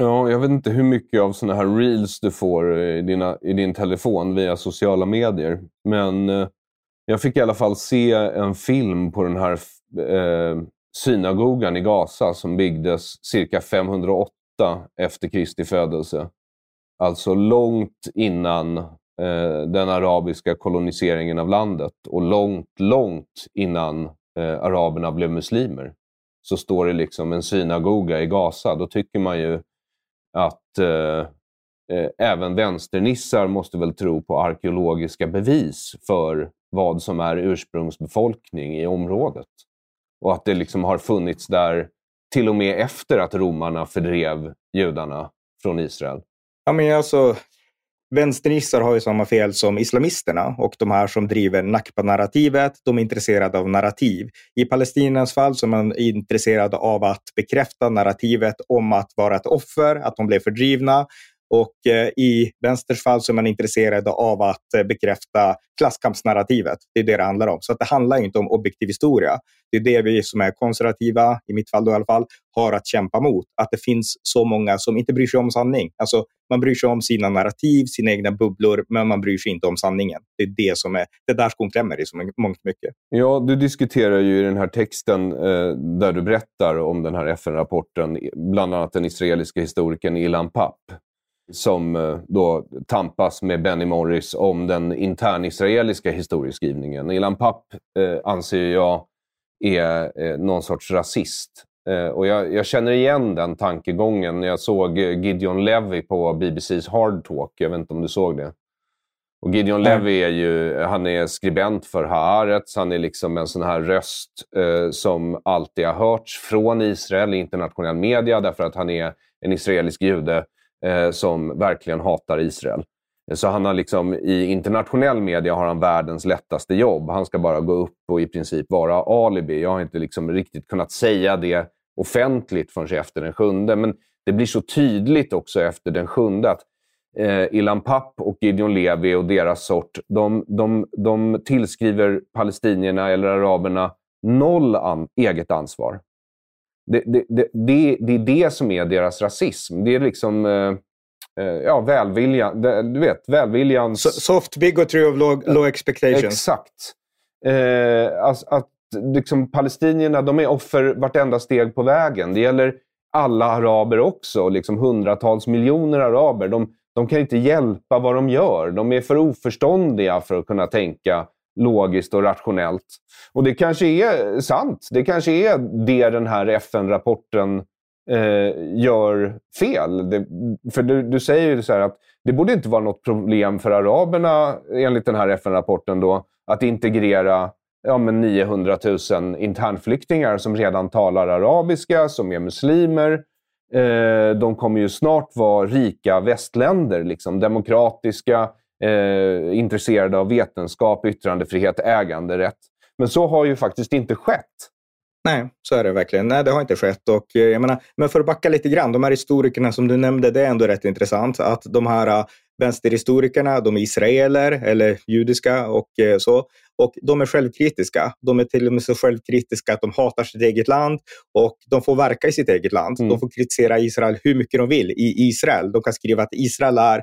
Ja, jag vet inte hur mycket av sådana här reels du får eh, i, dina, i din telefon via sociala medier. Men eh, jag fick i alla fall se en film på den här eh, synagogan i Gaza som byggdes cirka 508 efter Kristi födelse. Alltså långt innan eh, den arabiska koloniseringen av landet och långt, långt innan eh, araberna blev muslimer så står det liksom en synagoga i Gaza. Då tycker man ju att eh, eh, även vänsternissar måste väl tro på arkeologiska bevis för vad som är ursprungsbefolkning i området. Och att det liksom har funnits där till och med efter att romarna fördrev judarna från Israel. Ja, men alltså, Vänsternissar har ju samma fel som islamisterna och de här som driver Nakba-narrativet, de är intresserade av narrativ. I Palestinas fall så är man intresserad av att bekräfta narrativet om att vara ett offer, att de blev fördrivna. Och eh, i vänsters fall så är man intresserad av att eh, bekräfta klasskampsnarrativet. Det är det det handlar om. Så att det handlar inte om objektiv historia. Det är det vi som är konservativa, i mitt fall då i alla fall, har att kämpa mot. Att det finns så många som inte bryr sig om sanning. Alltså, man bryr sig om sina narrativ, sina egna bubblor, men man bryr sig inte om sanningen. Det är det som är, det där skon klämmer i så mångt mycket. Ja, du diskuterar ju i den här texten eh, där du berättar om den här FN-rapporten, bland annat den israeliska historikern Ilan Papp som eh, då tampas med Benny Morris om den internisraeliska historieskrivningen. Ilan Papp eh, anser jag är eh, någon sorts rasist. Eh, och jag, jag, känner igen den tankegången när jag såg Gideon Levy på BBCs Hard Talk. Jag vet inte om du såg det? Och Gideon mm. Levy är ju han är skribent för Haaretz. Han är liksom en sån här röst eh, som alltid har hörts från Israel i internationell media därför att han är en israelisk jude eh, som verkligen hatar Israel. Så han har liksom, i internationell media har han världens lättaste jobb. Han ska bara gå upp och i princip vara alibi. Jag har inte liksom riktigt kunnat säga det offentligt förrän efter den sjunde. Men det blir så tydligt också efter den sjunde att eh, Ilan Papp och Gideon Levi och deras sort, de, de, de tillskriver palestinierna eller araberna noll an, eget ansvar. Det, det, det, det, det är det som är deras rasism. Det är liksom... Eh, eh ja, välvilja. Du vet, välviljan... Soft bigotry of low, low expectations. Exakt. Eh, alltså, att liksom, palestinierna de är offer vartenda steg på vägen. Det gäller alla araber också. Liksom hundratals miljoner araber. De, de kan inte hjälpa vad de gör. De är för oförståndiga för att kunna tänka logiskt och rationellt. Och det kanske är sant. Det kanske är det den här FN-rapporten eh, gör fel. Det, för du, du säger ju så att det borde inte vara något problem för araberna, enligt den här FN-rapporten, då, att integrera ja, men 900 000 internflyktingar som redan talar arabiska, som är muslimer. Eh, de kommer ju snart vara rika västländer, liksom, demokratiska, eh, intresserade av vetenskap, yttrandefrihet, äganderätt. Men så har ju faktiskt inte skett. Nej, så är det verkligen. Nej, det har inte skett. Och, eh, jag menar, men för att backa lite grann, de här historikerna som du nämnde, det är ändå rätt intressant att de här uh, vänsterhistorikerna, de är israeler eller judiska och uh, så. Och de är självkritiska. De är till och med så självkritiska att de hatar sitt eget land och de får verka i sitt eget land. Mm. De får kritisera Israel hur mycket de vill i Israel. De kan skriva att Israel är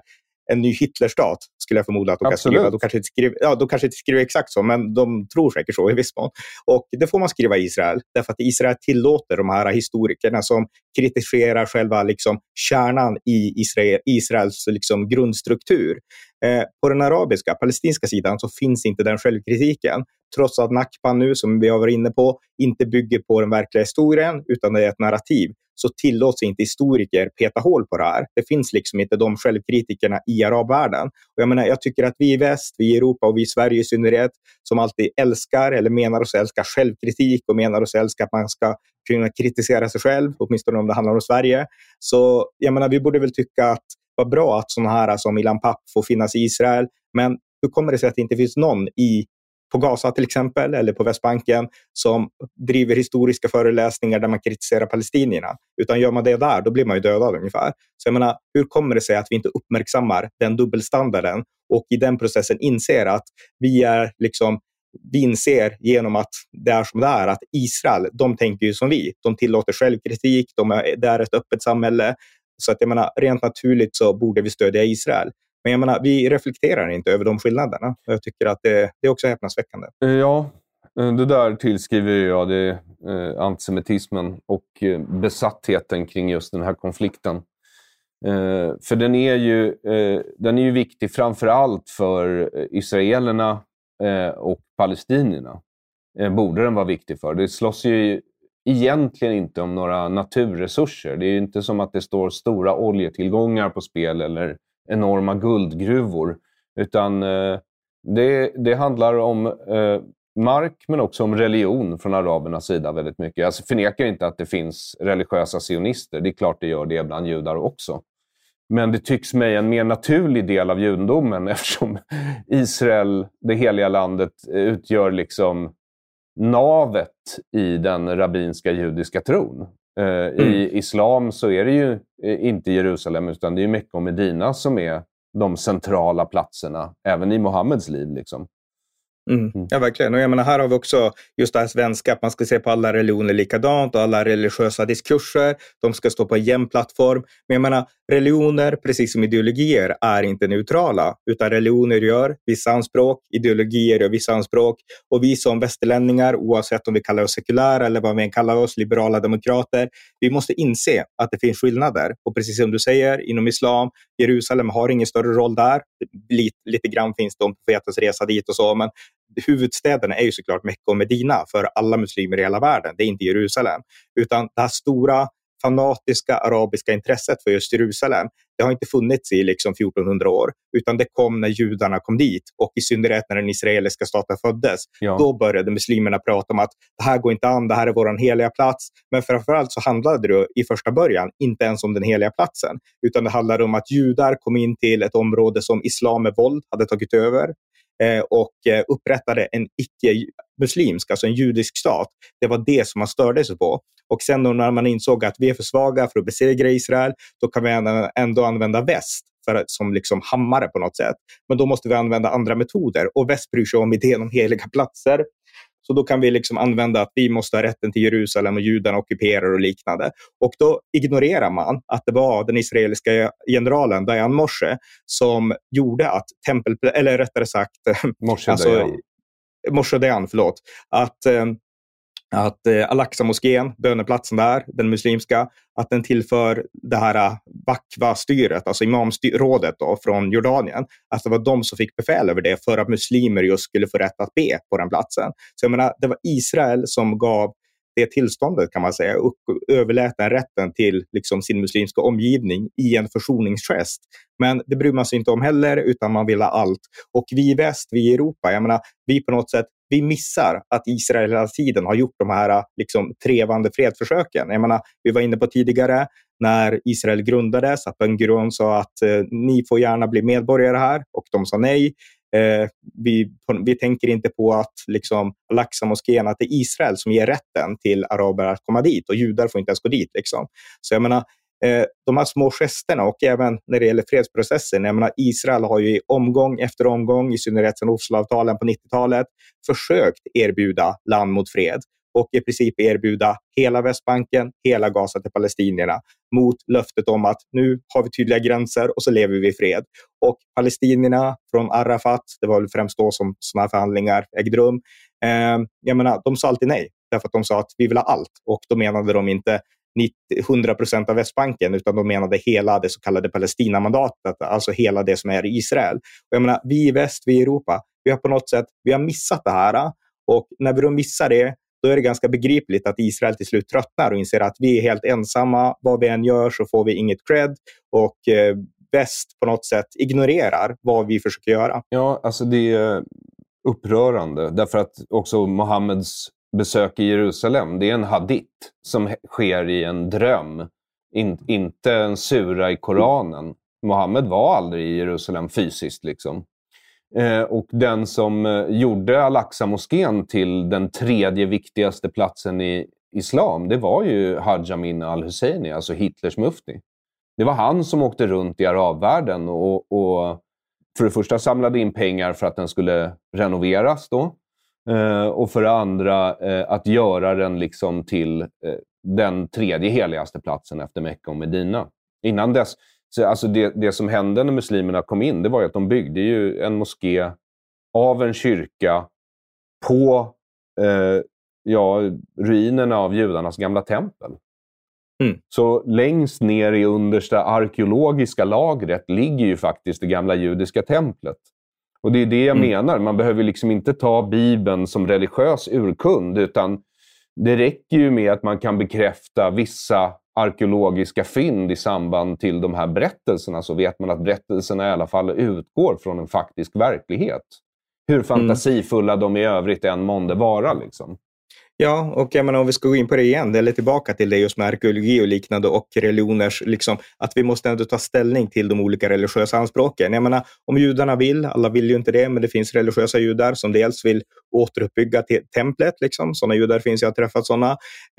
en ny Hitlerstat, skulle jag förmoda att de kan skriva. De kanske, inte skriver, ja, de kanske inte skriver exakt så, men de tror säkert så i viss mån. Och det får man skriva i Israel, därför att Israel tillåter de här historikerna som kritiserar själva liksom, kärnan i Israel, Israels liksom, grundstruktur. Eh, på den arabiska, palestinska sidan så finns inte den självkritiken. Trots att Nakba nu, som vi har varit inne på, inte bygger på den verkliga historien, utan det är ett narrativ så tillåts inte historiker peta hål på det här. Det finns liksom inte de självkritikerna i arabvärlden. Och jag, menar, jag tycker att vi i väst, vi i Europa och vi i Sverige i synnerhet, som alltid älskar eller menar oss älska självkritik och menar oss älska att man ska kunna kritisera sig själv, åtminstone om det handlar om Sverige. Så jag menar, vi borde väl tycka att vad bra att sådana här som Ilan Papp får finnas i Israel. Men hur kommer det sig att det inte finns någon i på Gaza till exempel, eller på Västbanken, som driver historiska föreläsningar där man kritiserar palestinierna. Utan gör man det där, då blir man ju dödad ungefär. Så jag menar, hur kommer det sig att vi inte uppmärksammar den dubbelstandarden och i den processen inser att vi är liksom vi inser genom att det är som det är, att Israel, de tänker ju som vi. De tillåter självkritik, de är, det är ett öppet samhälle. Så att jag menar, rent naturligt så borde vi stödja Israel. Men jag menar, vi reflekterar inte över de skillnaderna. Jag tycker att det, det är också häpnadsväckande. Eh, ja, eh, det där tillskriver jag det, eh, antisemitismen och besattheten kring just den här konflikten. För den är, ju, den är ju viktig framför allt för israelerna och palestinierna. borde den vara viktig för. Det slåss ju egentligen inte om några naturresurser. Det är ju inte som att det står stora oljetillgångar på spel eller enorma guldgruvor. Utan eh, det, det handlar om eh, mark men också om religion från arabernas sida väldigt mycket. Jag förnekar inte att det finns religiösa sionister. Det är klart det gör det bland judar också. Men det tycks mig en mer naturlig del av judendomen eftersom Israel, det heliga landet, utgör liksom navet i den rabbinska judiska tron. Eh, mm. I islam så är det ju eh, inte Jerusalem utan det är Mecka och Medina som är de centrala platserna, även i Mohammeds liv. Liksom. Mm. mm. Ja, verkligen. Och jag menar, här har vi också just det här svenska, att man ska se på alla religioner likadant och alla religiösa diskurser. De ska stå på en jämn plattform. Men jag menar, religioner, precis som ideologier, är inte neutrala. Utan religioner gör vissa anspråk, ideologier gör vissa anspråk. Och vi som västerlänningar, oavsett om vi kallar oss sekulära eller vad vi än kallar oss, liberala demokrater, vi måste inse att det finns skillnader. Och precis som du säger, inom islam, Jerusalem har ingen större roll där. Lite, lite grann finns det om profetens resa dit och så, men huvudstäderna är ju såklart Mecka och Medina för alla muslimer i hela världen. Det är inte Jerusalem. Utan det här stora fanatiska arabiska intresset för just Jerusalem, det har inte funnits i liksom 1400 år, utan det kom när judarna kom dit och i synnerhet när den israeliska staten föddes. Ja. Då började muslimerna prata om att det här går inte an, det här är vår heliga plats. Men framförallt så handlade det i första början inte ens om den heliga platsen, utan det handlade om att judar kom in till ett område som islam med våld hade tagit över. Eh, och eh, upprättade en icke-muslimsk, alltså en judisk stat. Det var det som man störde sig på. Och sen när man insåg att vi är för svaga för att besegra Israel, då kan vi ändå använda väst för, som liksom hammare på något sätt. Men då måste vi använda andra metoder. Och väst bryr sig om idén om heliga platser. Så då kan vi liksom använda att vi måste ha rätten till Jerusalem och judarna ockuperar och liknande. Och då ignorerar man att det var den israeliska generalen Dayan Moshe som gjorde att tempel, eller rättare sagt, Moshe alltså, Dayan. Moshe Dayan, förlåt, att eh, att eh, Al-Aqsa-moskén, böneplatsen där, den muslimska, att den tillför det här eh, Bakva-styret, alltså imamrådet då, från Jordanien, att det var de som fick befäl över det för att muslimer just skulle få rätt att be på den platsen. Så jag menar, det var Israel som gav det tillståndet kan man säga och överlät den rätten till liksom, sin muslimska omgivning i en försoningsgest. Men det bryr man sig inte om heller, utan man vill ha allt. Och vi i väst, vi i Europa, jag menar, vi på något sätt vi missar att Israel hela tiden har gjort de här liksom, trevande fredsförsöken. Jag menar, vi var inne på tidigare när Israel grundades, att Ben Gurion sa att eh, ni får gärna bli medborgare här och de sa nej. Eh, vi, vi tänker inte på att liksom, Al-Aqsa-moskén, att det är Israel som ger rätten till araber att komma dit och judar får inte ens gå dit. Liksom. Så jag menar, Eh, de här små gesterna och även när det gäller fredsprocessen. Jag menar, Israel har ju i omgång efter omgång, i synnerhet sedan Osloavtalen på 90-talet, försökt erbjuda land mot fred och i princip erbjuda hela Västbanken, hela Gaza till palestinierna mot löftet om att nu har vi tydliga gränser och så lever vi i fred. Och palestinierna från Arafat, det var väl främst då som sådana förhandlingar ägde rum, eh, jag menar, de sa alltid nej. Därför att de sa att vi vill ha allt. Och då menade de inte 100 procent av Västbanken, utan de menade hela det så kallade Palestinamandatet, alltså hela det som är Israel. Och jag menar, vi i väst, vi i Europa, vi har på något sätt vi har missat det här. Och när vi då missar det, då är det ganska begripligt att Israel till slut tröttnar och inser att vi är helt ensamma. Vad vi än gör så får vi inget cred. Och eh, väst på något sätt ignorerar vad vi försöker göra. Ja, alltså det är upprörande. Därför att också Mohammeds besök i Jerusalem, det är en hadith som sker i en dröm. In, inte en sura i Koranen. Mohammed var aldrig i Jerusalem fysiskt. Liksom. Eh, och den som eh, gjorde Al-Aqsa-moskén till den tredje viktigaste platsen i islam, det var ju Haj Amin al-Husseini, alltså Hitlers mufti. Det var han som åkte runt i arabvärlden och, och för det första samlade in pengar för att den skulle renoveras. Då. Eh, och för det andra eh, att göra den liksom till eh, den tredje heligaste platsen efter Mecka och Medina. Innan dess, så alltså det, det som hände när muslimerna kom in, det var att de byggde ju en moské av en kyrka på eh, ja, ruinerna av judarnas gamla tempel. Mm. Så längst ner i understa arkeologiska lagret ligger ju faktiskt det gamla judiska templet. Och Det är det jag mm. menar. Man behöver liksom inte ta Bibeln som religiös urkund, utan det räcker ju med att man kan bekräfta vissa arkeologiska fynd i samband till de här berättelserna, så vet man att berättelserna i alla fall utgår från en faktisk verklighet. Hur mm. fantasifulla mm. de i övrigt än månde vara. Liksom. Ja, och jag menar, om vi ska gå in på det igen, eller tillbaka till det just med arkeologi och liknande och religioners, liksom, att vi måste ändå ta ställning till de olika religiösa anspråken. Jag menar, om judarna vill, alla vill ju inte det, men det finns religiösa judar som dels vill återuppbygga templet, liksom. sådana judar finns, jag har träffat sådana.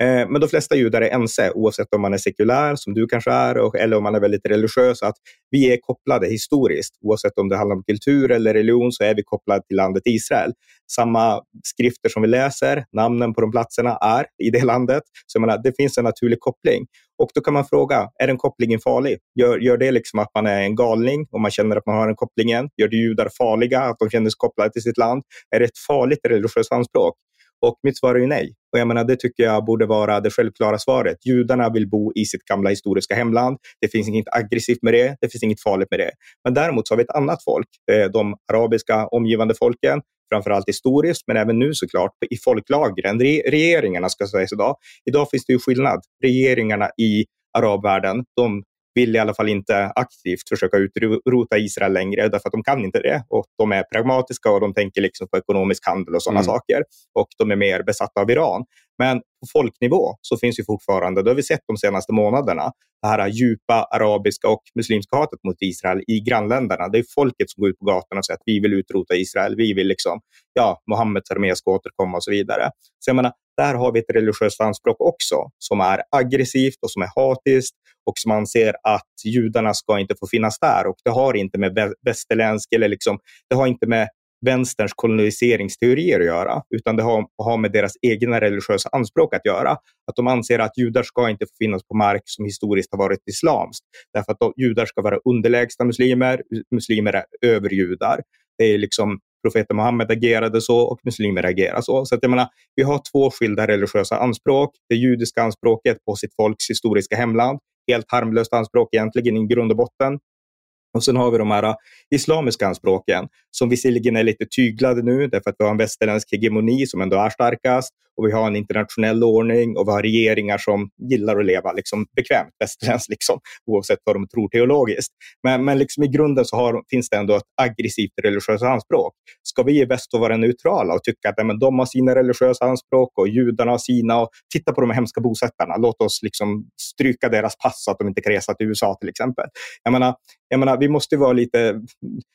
Eh, men de flesta judar är ense, oavsett om man är sekulär, som du kanske är, och, eller om man är väldigt religiös, att vi är kopplade historiskt. Oavsett om det handlar om kultur eller religion så är vi kopplade till landet Israel. Samma skrifter som vi läser, namnen på de platserna är i det landet. Så menar, det finns en naturlig koppling. Och då kan man fråga, är den kopplingen farlig? Gör, gör det liksom att man är en galning och man känner att man har den kopplingen? Gör det judar farliga, att de känner sig kopplade till sitt land? Är det ett farligt religiöst anspråk? Och mitt svar är ju nej. Och jag menar, det tycker jag borde vara det självklara svaret. Judarna vill bo i sitt gamla historiska hemland. Det finns inget aggressivt med det. Det finns inget farligt med det. Men däremot så har vi ett annat folk, eh, de arabiska omgivande folken, framförallt historiskt, men även nu såklart i folklagren, regeringarna ska sägas idag. Idag finns det ju skillnad. Regeringarna i arabvärlden, de vill i alla fall inte aktivt försöka utrota Israel längre, därför att de kan inte det. Och de är pragmatiska och de tänker liksom på ekonomisk handel och sådana mm. saker. Och de är mer besatta av Iran. Men på folknivå så finns ju fortfarande, det har vi sett de senaste månaderna, det här djupa arabiska och muslimska hatet mot Israel i grannländerna. Det är folket som går ut på gatorna och säger att vi vill utrota Israel. Vi vill liksom, ja, Mohammeds armé ska återkomma och så vidare. Så jag menar, där har vi ett religiöst anspråk också som är aggressivt och som är hatiskt och som anser att judarna ska inte få finnas där. Och det har inte med västerländsk eller liksom, det har inte med vänsterns koloniseringsteorier att göra, utan det har, har med deras egna religiösa anspråk att göra. Att de anser att judar ska inte få finnas på mark som historiskt har varit islamskt, därför att judar ska vara underlägsna muslimer, muslimer är överjudar. Det är liksom profeten Muhammed agerade så och muslimer agerar så. Så att jag menar, vi har två skilda religiösa anspråk. Det judiska anspråket på sitt folks historiska hemland, helt harmlöst anspråk egentligen i grund och botten. Och sen har vi de här äh, islamiska anspråken som visserligen är lite tyglade nu därför att vi har en västerländsk hegemoni som ändå är starkast och vi har en internationell ordning och vi har regeringar som gillar att leva liksom bekvämt västerländskt, liksom, oavsett vad de tror teologiskt. Men, men liksom i grunden så har, finns det ändå ett aggressivt religiöst anspråk. Ska vi i väst vara neutrala och tycka att men, de har sina religiösa anspråk och judarna har sina och titta på de hemska bosättarna, låt oss liksom stryka deras pass så att de inte kan resa till USA till exempel. Jag menar, jag menar, vi måste vara lite,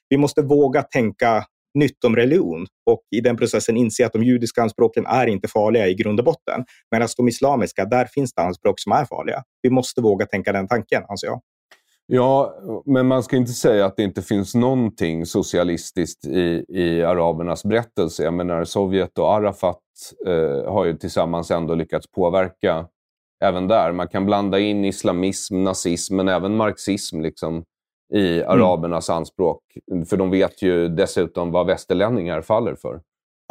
vi måste våga tänka nytt om religion och i den processen inse att de judiska anspråken är inte farliga i grund och botten. Medan de islamiska, där finns det anspråk som är farliga. Vi måste våga tänka den tanken, anser jag. Ja, men man ska inte säga att det inte finns någonting socialistiskt i, i arabernas berättelse. Jag menar, Sovjet och Arafat eh, har ju tillsammans ändå lyckats påverka även där. Man kan blanda in islamism, nazism, men även marxism. Liksom i mm. arabernas mm. anspråk. För de vet ju dessutom vad västerlänningar faller för.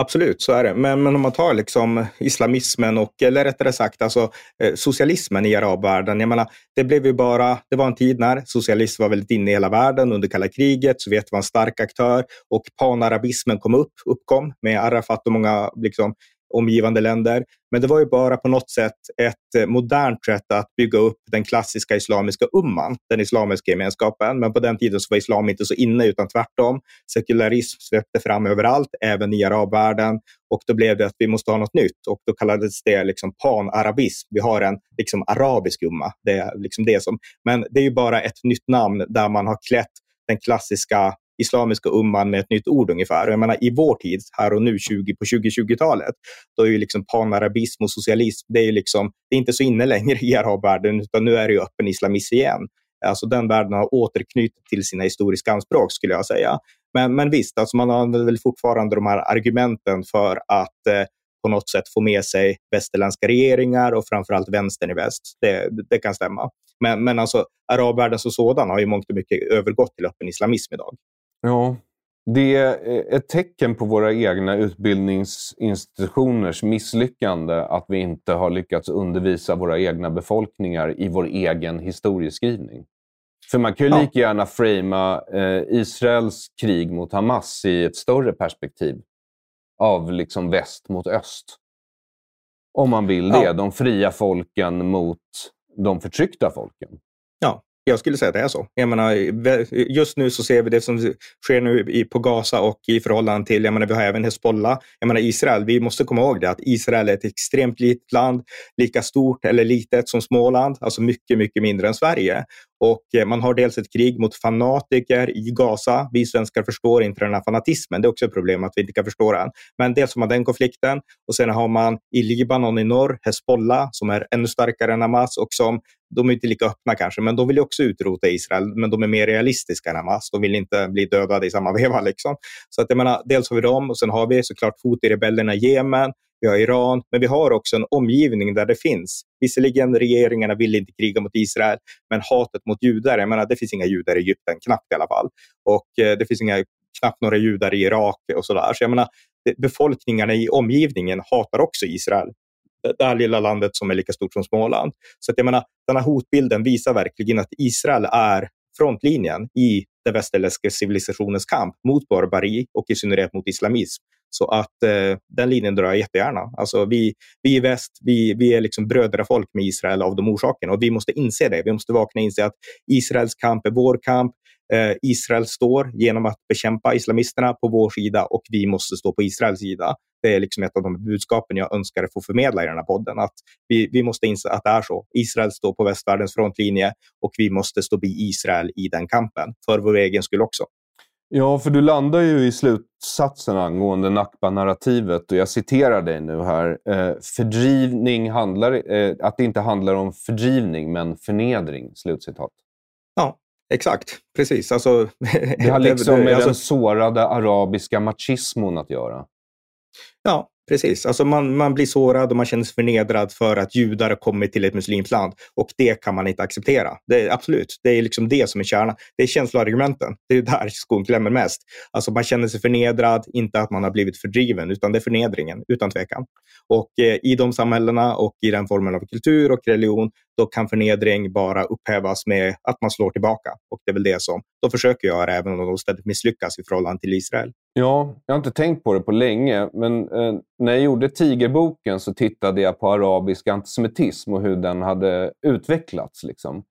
Absolut, så är det. Men, men om man tar liksom islamismen och, eller rättare sagt alltså, eh, socialismen i arabvärlden. Jag menar, det, blev ju bara, det var en tid när socialism var väldigt inne i hela världen under kalla kriget. Sovjet var en stark aktör och panarabismen kom upp, uppkom med Arafat och många liksom, omgivande länder. Men det var ju bara på något sätt ett eh, modernt sätt att bygga upp den klassiska islamiska umman, den islamiska gemenskapen. Men på den tiden så var islam inte så inne, utan tvärtom. Sekularism svepte fram överallt, även i arabvärlden. Och då blev det att vi måste ha något nytt och då kallades det liksom panarabism. Vi har en liksom arabisk umma. Det är liksom det som, men det är ju bara ett nytt namn där man har klätt den klassiska islamiska umman med ett nytt ord ungefär. Jag menar, I vår tid, här och nu, 20, på 2020-talet, då är ju liksom panarabism och socialism, det är, liksom, det är inte så inne längre i arabvärlden, utan nu är det ju öppen islamism igen. Alltså den världen har återknutit till sina historiska anspråk, skulle jag säga. Men, men visst, alltså man använder väl fortfarande de här argumenten för att eh, på något sätt få med sig västerländska regeringar och framförallt vänstern i väst. Det, det kan stämma. Men, men alltså, arabvärlden som sådan har ju mångt och mycket övergått till öppen islamism idag. Ja, det är ett tecken på våra egna utbildningsinstitutioners misslyckande att vi inte har lyckats undervisa våra egna befolkningar i vår egen historieskrivning. För man kan ju lika gärna framea eh, Israels krig mot Hamas i ett större perspektiv av liksom väst mot öst. Om man vill det. Ja. De fria folken mot de förtryckta folken. Ja, jag skulle säga att det är så. Jag menar, just nu så ser vi det som sker nu på Gaza och i förhållande till, jag menar, vi har även Hezbollah. Jag menar Israel, vi måste komma ihåg det att Israel är ett extremt litet land, lika stort eller litet som Småland, alltså mycket, mycket mindre än Sverige. Och eh, man har dels ett krig mot fanatiker i Gaza. Vi svenskar förstår inte den här fanatismen. Det är också ett problem att vi inte kan förstå den. Men dels har man den konflikten och sen har man i Libanon i norr Hezbollah som är ännu starkare än Hamas och som de är inte lika öppna kanske, men de vill också utrota Israel, men de är mer realistiska än Hamas. De vill inte bli dödade i samma veva. Liksom. Så att jag menar, dels har vi dem och sen har vi såklart Houthi-rebellerna i Jemen vi har Iran, men vi har också en omgivning där det finns. Visserligen regeringarna vill inte kriga mot Israel, men hatet mot judar, jag menar, det finns inga judar i Egypten, knappt i alla fall. Och eh, det finns inga, knappt några judar i Irak och sådär. Så jag menar, befolkningarna i omgivningen hatar också Israel. Det här lilla landet som är lika stort som Småland. Så att jag menar, den här hotbilden visar verkligen att Israel är frontlinjen i den västerländska civilisationens kamp mot barbari och i synnerhet mot islamism. Så att eh, den linjen drar jag jättegärna. Alltså vi, vi i väst, vi, vi är liksom brödrafolk med Israel av de orsakerna och vi måste inse det. Vi måste vakna och inse att Israels kamp är vår kamp. Eh, Israel står genom att bekämpa islamisterna på vår sida och vi måste stå på Israels sida. Det är liksom ett av de budskapen jag önskar få förmedla i den här podden. Att vi, vi måste inse att det är så. Israel står på västvärldens frontlinje och vi måste stå bi Israel i den kampen. För vår egen skull också. Ja, för du landar ju i slutsatsen angående Nakba-narrativet och jag citerar dig nu här. Eh, fördrivning handlar, eh, att det inte handlar om fördrivning men förnedring. Slutcitat. Ja, exakt. Precis. Alltså, det har liksom med alltså, den sårade arabiska machismon att göra. Ja, Precis, alltså man, man blir sårad och man känner sig förnedrad för att judar har kommit till ett muslimskt land. Och det kan man inte acceptera. Det är, absolut, det är liksom det som är kärnan. Det är känsloargumenten. Det är där skon klämmer mest. Alltså man känner sig förnedrad, inte att man har blivit fördriven, utan det är förnedringen, utan tvekan. Och eh, i de samhällena och i den formen av kultur och religion, då kan förnedring bara upphävas med att man slår tillbaka. Och det är väl det som de försöker göra, även om de ständigt misslyckas i förhållande till Israel. Ja, jag har inte tänkt på det på länge, men eh, när jag gjorde Tigerboken så tittade jag på arabisk antisemitism och hur den hade utvecklats. Liksom.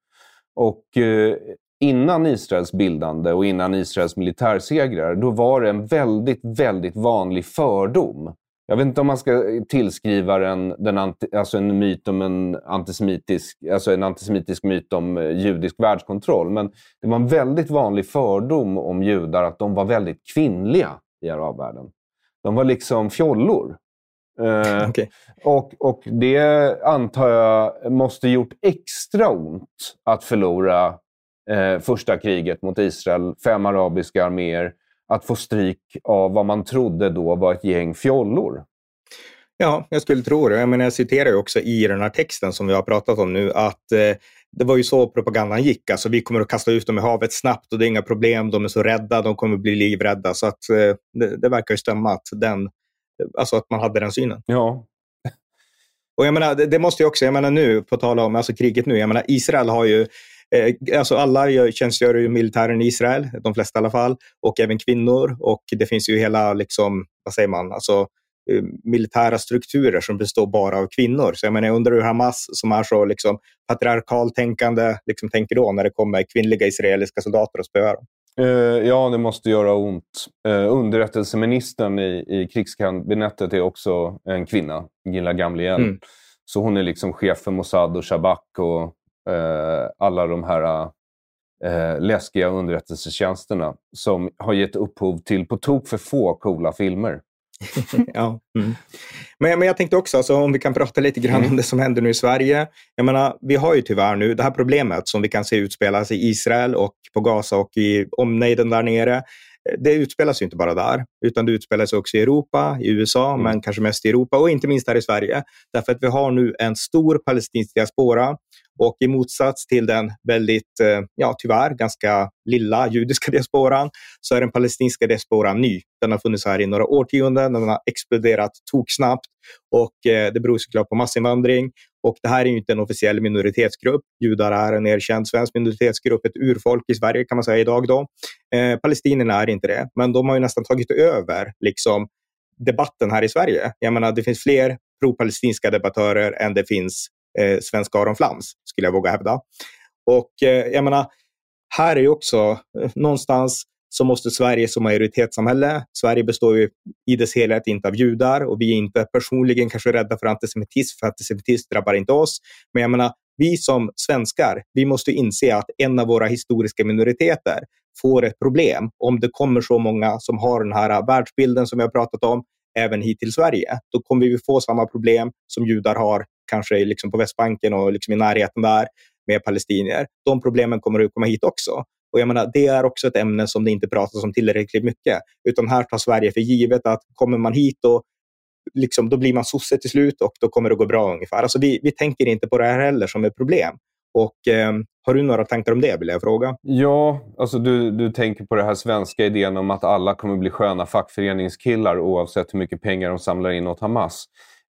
Och eh, innan Israels bildande och innan Israels militärsegrar, då var det en väldigt, väldigt vanlig fördom jag vet inte om man ska tillskriva den, den anti, alltså en myt om en antisemitisk, alltså en antisemitisk myt om eh, judisk världskontroll. Men det var en väldigt vanlig fördom om judar att de var väldigt kvinnliga i arabvärlden. De var liksom fjollor. Eh, okay. och, och det antar jag måste gjort extra ont att förlora eh, första kriget mot Israel, fem arabiska arméer att få stryk av vad man trodde då var ett gäng fjollor. Ja, jag skulle tro det. Jag, menar, jag citerar också i den här texten som vi har pratat om nu att eh, det var ju så propagandan gick. Alltså, vi kommer att kasta ut dem i havet snabbt och det är inga problem. De är så rädda, de kommer att bli livrädda. Så att, eh, det, det, verkar ju stämma att, den, alltså att man hade den synen. Ja. Och jag menar, det, det måste ju också, jag menar nu, på tal om alltså kriget nu, jag menar Israel har ju Eh, alltså alla gör, tjänstgör i militären i Israel, de flesta i alla fall, och även kvinnor. Och det finns ju hela, liksom, vad säger man, alltså, eh, militära strukturer som består bara av kvinnor. Så jag, menar, jag undrar hur Hamas, som är så liksom, patriarkal tänkande, liksom, tänker då när det kommer kvinnliga israeliska soldater och spöar dem. Uh, ja, det måste göra ont. Uh, underrättelseministern i, i krigskabinettet är också en kvinna, Gilla Gamliel. Mm. Så hon är liksom chef för Mossad och Shabak och eh, alla de här eh, läskiga underrättelsetjänsterna som har gett upphov till på tok för få coola filmer. ja. Mm. Men, men jag tänkte också, alltså, om vi kan prata lite grann mm. om det som händer nu i Sverige. Jag menar, vi har ju tyvärr nu det här problemet som vi kan se utspelas i Israel och på Gaza och i omnejden där nere det utspelas ju inte bara där, utan det utspelas också i Europa, i USA, mm. men kanske mest i Europa och inte minst här i Sverige. Därför att vi har nu en stor palestinsk diaspora och i motsats till den väldigt, eh, ja tyvärr, ganska lilla judiska diasporan så är den palestinska diasporan ny. Den har funnits här i några årtionden, den har exploderat toksnabbt och eh, det beror såklart på massinvandring. Och det här är ju inte en officiell minoritetsgrupp. Judar är en erkänd svensk minoritetsgrupp, ett urfolk i Sverige kan man säga idag. Då. Eh, palestinierna är inte det, men de har ju nästan tagit över liksom, debatten här i Sverige. Jag menar, det finns fler pro-palestinska debattörer än det finns eh, svenska Aron Flams, skulle jag våga hävda. Och eh, jag menar, här är ju också eh, någonstans så måste Sverige som majoritetssamhälle, Sverige består ju i dess helhet inte av judar och vi är inte personligen kanske rädda för antisemitism, för antisemitism drabbar inte oss. Men jag menar, vi som svenskar, vi måste inse att en av våra historiska minoriteter får ett problem om det kommer så många som har den här världsbilden som vi har pratat om, även hit till Sverige. Då kommer vi få samma problem som judar har, kanske liksom på Västbanken och liksom i närheten där med palestinier. De problemen kommer att komma hit också. Och jag menar, Det är också ett ämne som det inte pratas om tillräckligt mycket. Utan här tar Sverige för givet att kommer man hit och liksom, då blir man sosse till slut och då kommer det gå bra ungefär. Alltså vi, vi tänker inte på det här heller som ett problem. Och eh, Har du några tankar om det, vill jag fråga? Ja, alltså du, du tänker på den här svenska idén om att alla kommer bli sköna fackföreningskillar oavsett hur mycket pengar de samlar in åt Hamas.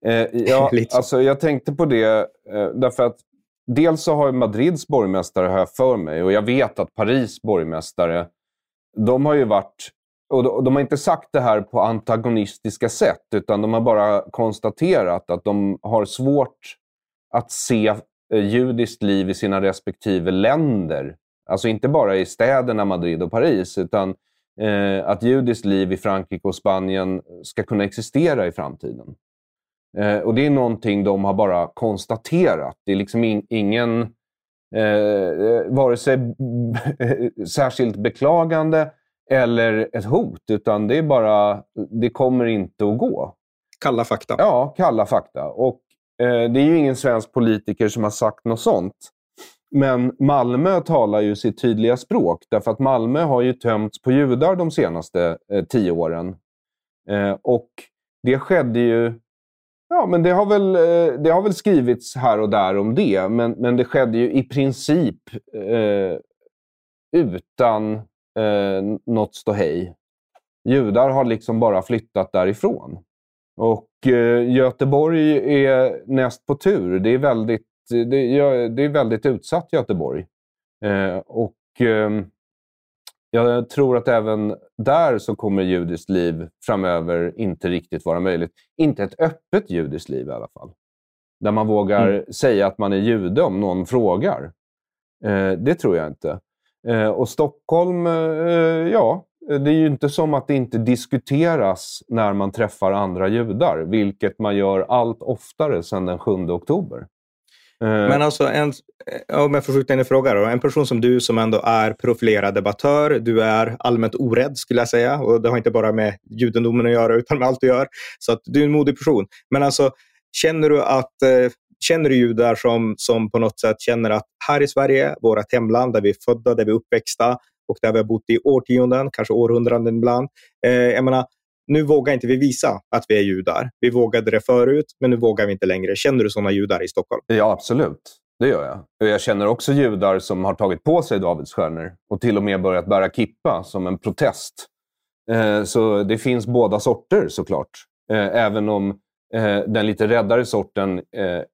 Eh, ja, alltså, jag tänkte på det eh, därför att dels så har Madrids borgmästare här för mig och jag vet att Paris borgmästare de har ju varit, och de har inte sagt det här på antagonistiska sätt, utan de har bara konstaterat att de har svårt att se eh, judiskt liv i sina respektive länder. Alltså inte bara i städerna Madrid och Paris, utan eh, att judiskt liv i Frankrike och Spanien ska kunna existera i framtiden. Eh, och Det är någonting de har bara konstaterat. Det är liksom in, ingen eh, vare sig särskilt beklagande eller ett hot, utan det är bara, det kommer inte att gå. Kalla fakta. Ja, kalla fakta. Och eh, det är ju ingen svensk politiker som har sagt något sånt. Men Malmö talar ju sitt tydliga språk, därför att Malmö har ju tömts på judar de senaste eh, tio åren. Eh, och det skedde ju... Ja, men det har, väl, eh, det har väl skrivits här och där om det, men, men det skedde ju i princip eh, utan eh, något ståhej. Judar har liksom bara flyttat därifrån. Och eh, Göteborg är näst på tur. Det är väldigt det, det är väldigt utsatt Göteborg. Eh, och eh, jag tror att även där så kommer judiskt liv framöver inte riktigt vara möjligt. Inte ett öppet judiskt liv i alla fall. Där man vågar mm. säga att man är jude om någon frågar. Eh, det tror jag inte. Eh, och Stockholm, eh, ja, det är ju inte som att det inte diskuteras när man träffar andra judar, vilket man gör allt oftare sedan den 7 oktober. Eh. Men alltså, en, eh, om jag får skjuta in en fråga då. En person som du som ändå är profilerad debattör, du är allmänt orädd skulle jag säga. Och det har inte bara med judendomen att göra utan med allt du gör. Så att du är en modig person. Men alltså, känner du att eh, Känner du judar som, som på något sätt känner att här i Sverige, vårt hemland, där vi är födda, där vi är uppväxta och där vi har bott i årtionden, kanske århundraden ibland. Eh, jag menar, nu vågar inte vi visa att vi är judar. Vi vågade det förut, men nu vågar vi inte längre. Känner du sådana judar i Stockholm? Ja, absolut. Det gör jag. Jag känner också judar som har tagit på sig Davidsstjärnor och till och med börjat bära kippa som en protest. Eh, så det finns båda sorter såklart. Eh, även om eh, den lite räddare sorten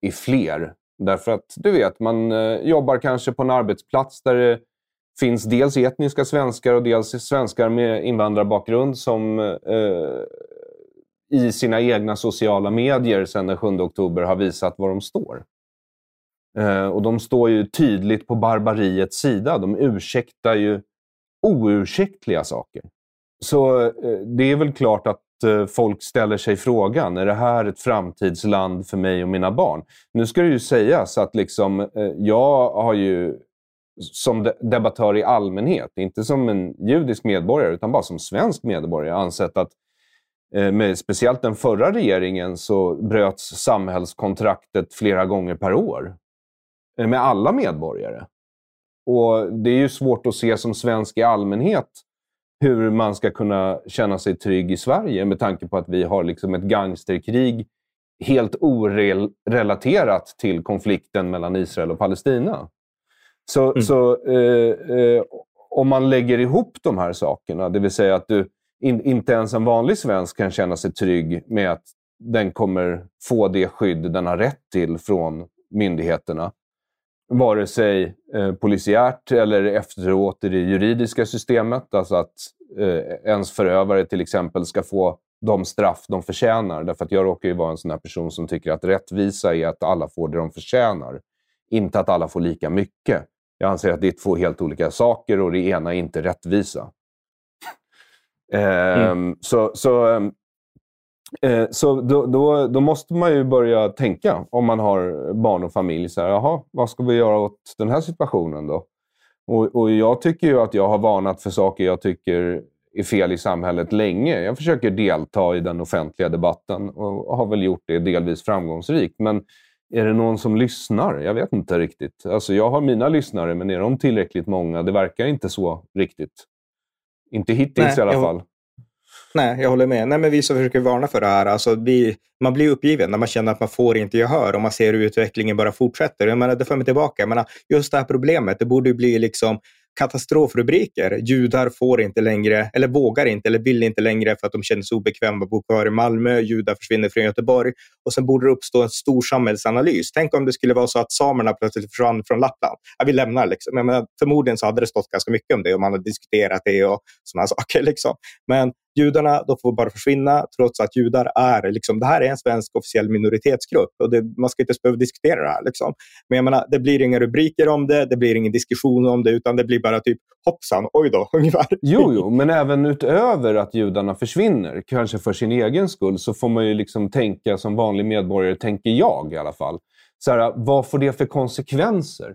är fler. Därför att du vet, man jobbar kanske på en arbetsplats där det finns dels etniska svenskar och dels svenskar med invandrarbakgrund som eh, i sina egna sociala medier sedan den 7 oktober har visat var de står. Eh, och de står ju tydligt på barbariets sida. De ursäktar ju oursäktliga saker. Så eh, det är väl klart att eh, folk ställer sig frågan, är det här ett framtidsland för mig och mina barn? Nu ska det ju sägas att liksom, eh, jag har ju som debattör i allmänhet, inte som en judisk medborgare utan bara som svensk medborgare, ansett att eh, med speciellt den förra regeringen så bröts samhällskontraktet flera gånger per år. Eh, med alla medborgare. Och Det är ju svårt att se som svensk i allmänhet hur man ska kunna känna sig trygg i Sverige med tanke på att vi har liksom ett gangsterkrig helt orelaterat till konflikten mellan Israel och Palestina. Så, mm. så eh, eh, om man lägger ihop de här sakerna, det vill säga att du in, inte ens en vanlig svensk kan känna sig trygg med att den kommer få det skydd den har rätt till från myndigheterna. Vare sig eh, polisiärt eller efteråt i det juridiska systemet. Alltså att eh, ens förövare till exempel ska få de straff de förtjänar. Därför att jag råkar ju vara en sån här person som tycker att rättvisa är att alla får det de förtjänar. Inte att alla får lika mycket. Jag anser att det är två helt olika saker och det ena är inte rättvisa. Mm. Um, så så, uh, så då, då, då, måste man ju börja tänka, om man har barn och familj, så här, jaha, vad ska vi göra åt den här situationen då? Och, och jag tycker ju att jag har varnat för saker jag tycker är fel i samhället länge. Jag försöker delta i den offentliga debatten och har väl gjort det delvis framgångsrikt. Men är det någon som lyssnar? Jag vet inte riktigt. Alltså jag har mina lyssnare, men är de tillräckligt många? Det verkar inte så riktigt. Inte hittills Nej, i alla jag, fall. Nej, jag håller med. Nej, men vi som försöker varna för det här, alltså vi, man blir uppgiven när man känner att man får inte gehör och man ser hur utvecklingen bara fortsätter. Jag menar, det för mig tillbaka. Jag menar, just det här problemet, det borde ju bli liksom katastrofrubriker. Judar får inte längre, eller vågar inte, eller vill inte längre för att de känner sig obekväma att bo kvar i Malmö. Judar försvinner från Göteborg. Och sen borde det uppstå en stor samhällsanalys. Tänk om det skulle vara så att samerna plötsligt försvann från Lappland. Ja, vi lämnar liksom. Men förmodligen så hade det stått ganska mycket om det och man hade diskuterat det och sådana saker. Liksom. Men judarna de får bara försvinna trots att judar är, liksom, det här är en svensk officiell minoritetsgrupp och det, man ska inte ens behöva diskutera det här. Liksom. Men jag menar, det blir inga rubriker om det, det blir ingen diskussion om det, utan det blir bara typ hoppsan, oj då, ungefär. Jo, jo, men även utöver att judarna försvinner, kanske för sin egen skull, så får man ju liksom tänka som vanlig medborgare, tänker jag i alla fall. Så här, vad får det för konsekvenser?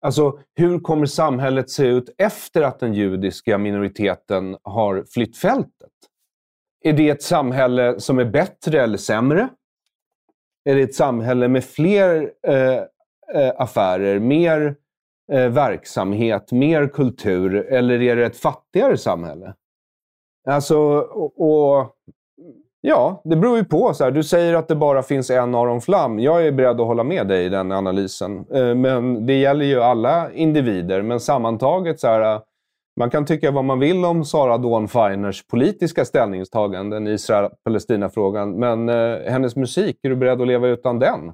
Alltså, hur kommer samhället se ut efter att den judiska minoriteten har flytt fältet? Är det ett samhälle som är bättre eller sämre? Är det ett samhälle med fler eh, eh affärer, mer eh, verksamhet, mer kultur? Eller är det ett fattigare samhälle? Alltså, och, och Ja, det beror ju på. Så här, du säger att det bara finns en Aron Flam. Jag är beredd att hålla med dig i den analysen. Eh, men det gäller ju alla individer. Men sammantaget, så här, man kan tycka vad man vill om Sara Dawn Finers politiska ställningstaganden i Israel-Palestina-frågan. Men eh, hennes musik, är du beredd att leva utan den?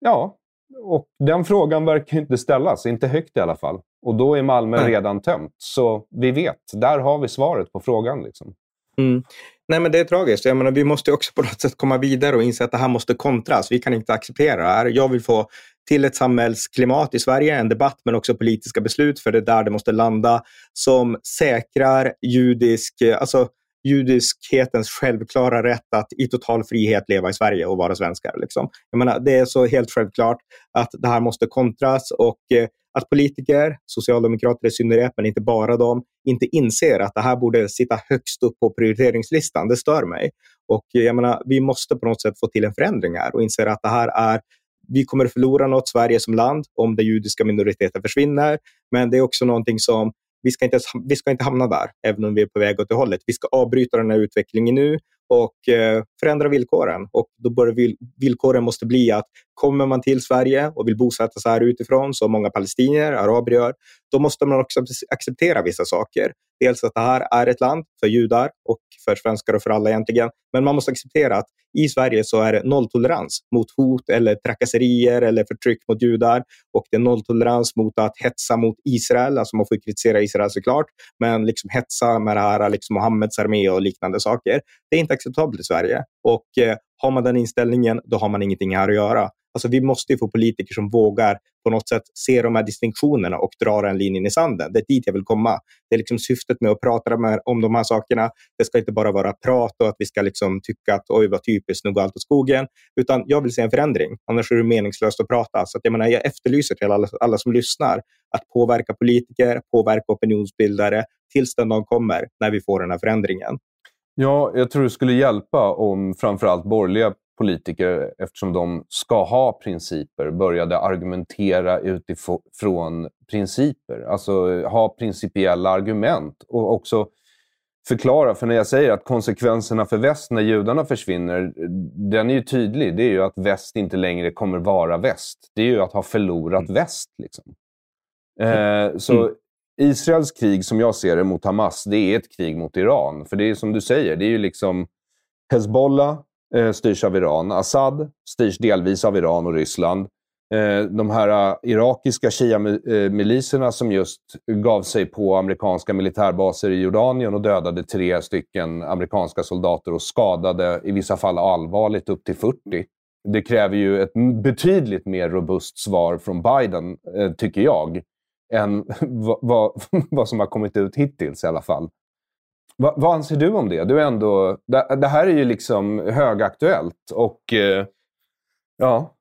Ja, och den frågan verkar inte ställas. Inte högt i alla fall. Och då är Malmö redan tömt. Så vi vet. Där har vi svaret på frågan. Liksom. Mm. Nej, men det är tragiskt. Jag menar, vi måste också på något sätt komma vidare och inse att det här måste kontras. Vi kan inte acceptera det här. Jag vill få till ett samhällsklimat i Sverige, en debatt men också politiska beslut, för det är där det måste landa, som säkrar judisk, eh, alltså judiskhetens självklara rätt att i total frihet leva i Sverige och vara svenskar. Liksom. Jag menar, det är så helt självklart att det här måste kontras och eh, att politiker, socialdemokrater i synnerhet, men inte bara de, inte inser att det här borde sitta högst upp på prioriteringslistan. Det stör mig. Och jag menar, vi måste på något sätt få till en förändring här och inse att det här är vi kommer förlora något, Sverige som land, om den judiska minoriteten försvinner. Men det är också någonting som vi ska, inte, vi ska inte hamna där, även om vi är på väg åt det hållet. Vi ska avbryta den här utvecklingen nu och eh, förändra villkoren. Och då bör villkoren måste bli att kommer man till Sverige och vill bosätta sig här utifrån, som många palestinier, araber gör, då måste man också acceptera vissa saker. Dels att det här är ett land för judar och för svenskar och för alla egentligen. Men man måste acceptera att i Sverige så är det nolltolerans mot hot eller trakasserier eller förtryck mot judar. Och det är nolltolerans mot att hetsa mot Israel. Alltså man får kritisera Israel såklart, men liksom hetsa med det här liksom Mohammeds armé och liknande saker. Det är inte acceptabelt i Sverige. Och eh, har man den inställningen, då har man ingenting här att göra. Alltså vi måste få politiker som vågar på något sätt se de här distinktionerna och dra den linjen i sanden. Det är dit jag vill komma. Det är liksom syftet med att prata om de här sakerna. Det ska inte bara vara prat och att vi ska liksom tycka att oj vad typiskt, nu går allt åt skogen. Utan jag vill se en förändring. Annars är det meningslöst att prata. Så att jag, menar, jag efterlyser till alla, alla som lyssnar att påverka politiker, påverka opinionsbildare tills den dagen kommer när vi får den här förändringen. Ja, jag tror det skulle hjälpa om framförallt borgerliga politiker, eftersom de ska ha principer, började argumentera utifrån principer. Alltså ha principiella argument och också förklara. För när jag säger att konsekvenserna för väst när judarna försvinner, den är ju tydlig. Det är ju att väst inte längre kommer vara väst. Det är ju att ha förlorat mm. väst. Liksom. Eh, så mm. Israels krig, som jag ser det, mot Hamas, det är ett krig mot Iran. För det är som du säger, det är ju liksom Hezbollah eh, styrs av Iran. Assad styrs delvis av Iran och Ryssland. Eh, de här uh, irakiska shia-miliserna som just gav sig på amerikanska militärbaser i Jordanien och dödade tre stycken amerikanska soldater och skadade i vissa fall allvarligt upp till 40. Det kräver ju ett betydligt mer robust svar från Biden, eh, tycker jag, än vad, vad som har kommit ut hittills i alla fall. Va, vad anser du om det? Du är ändå, det, det här är ju liksom högaktuellt och eh, ja,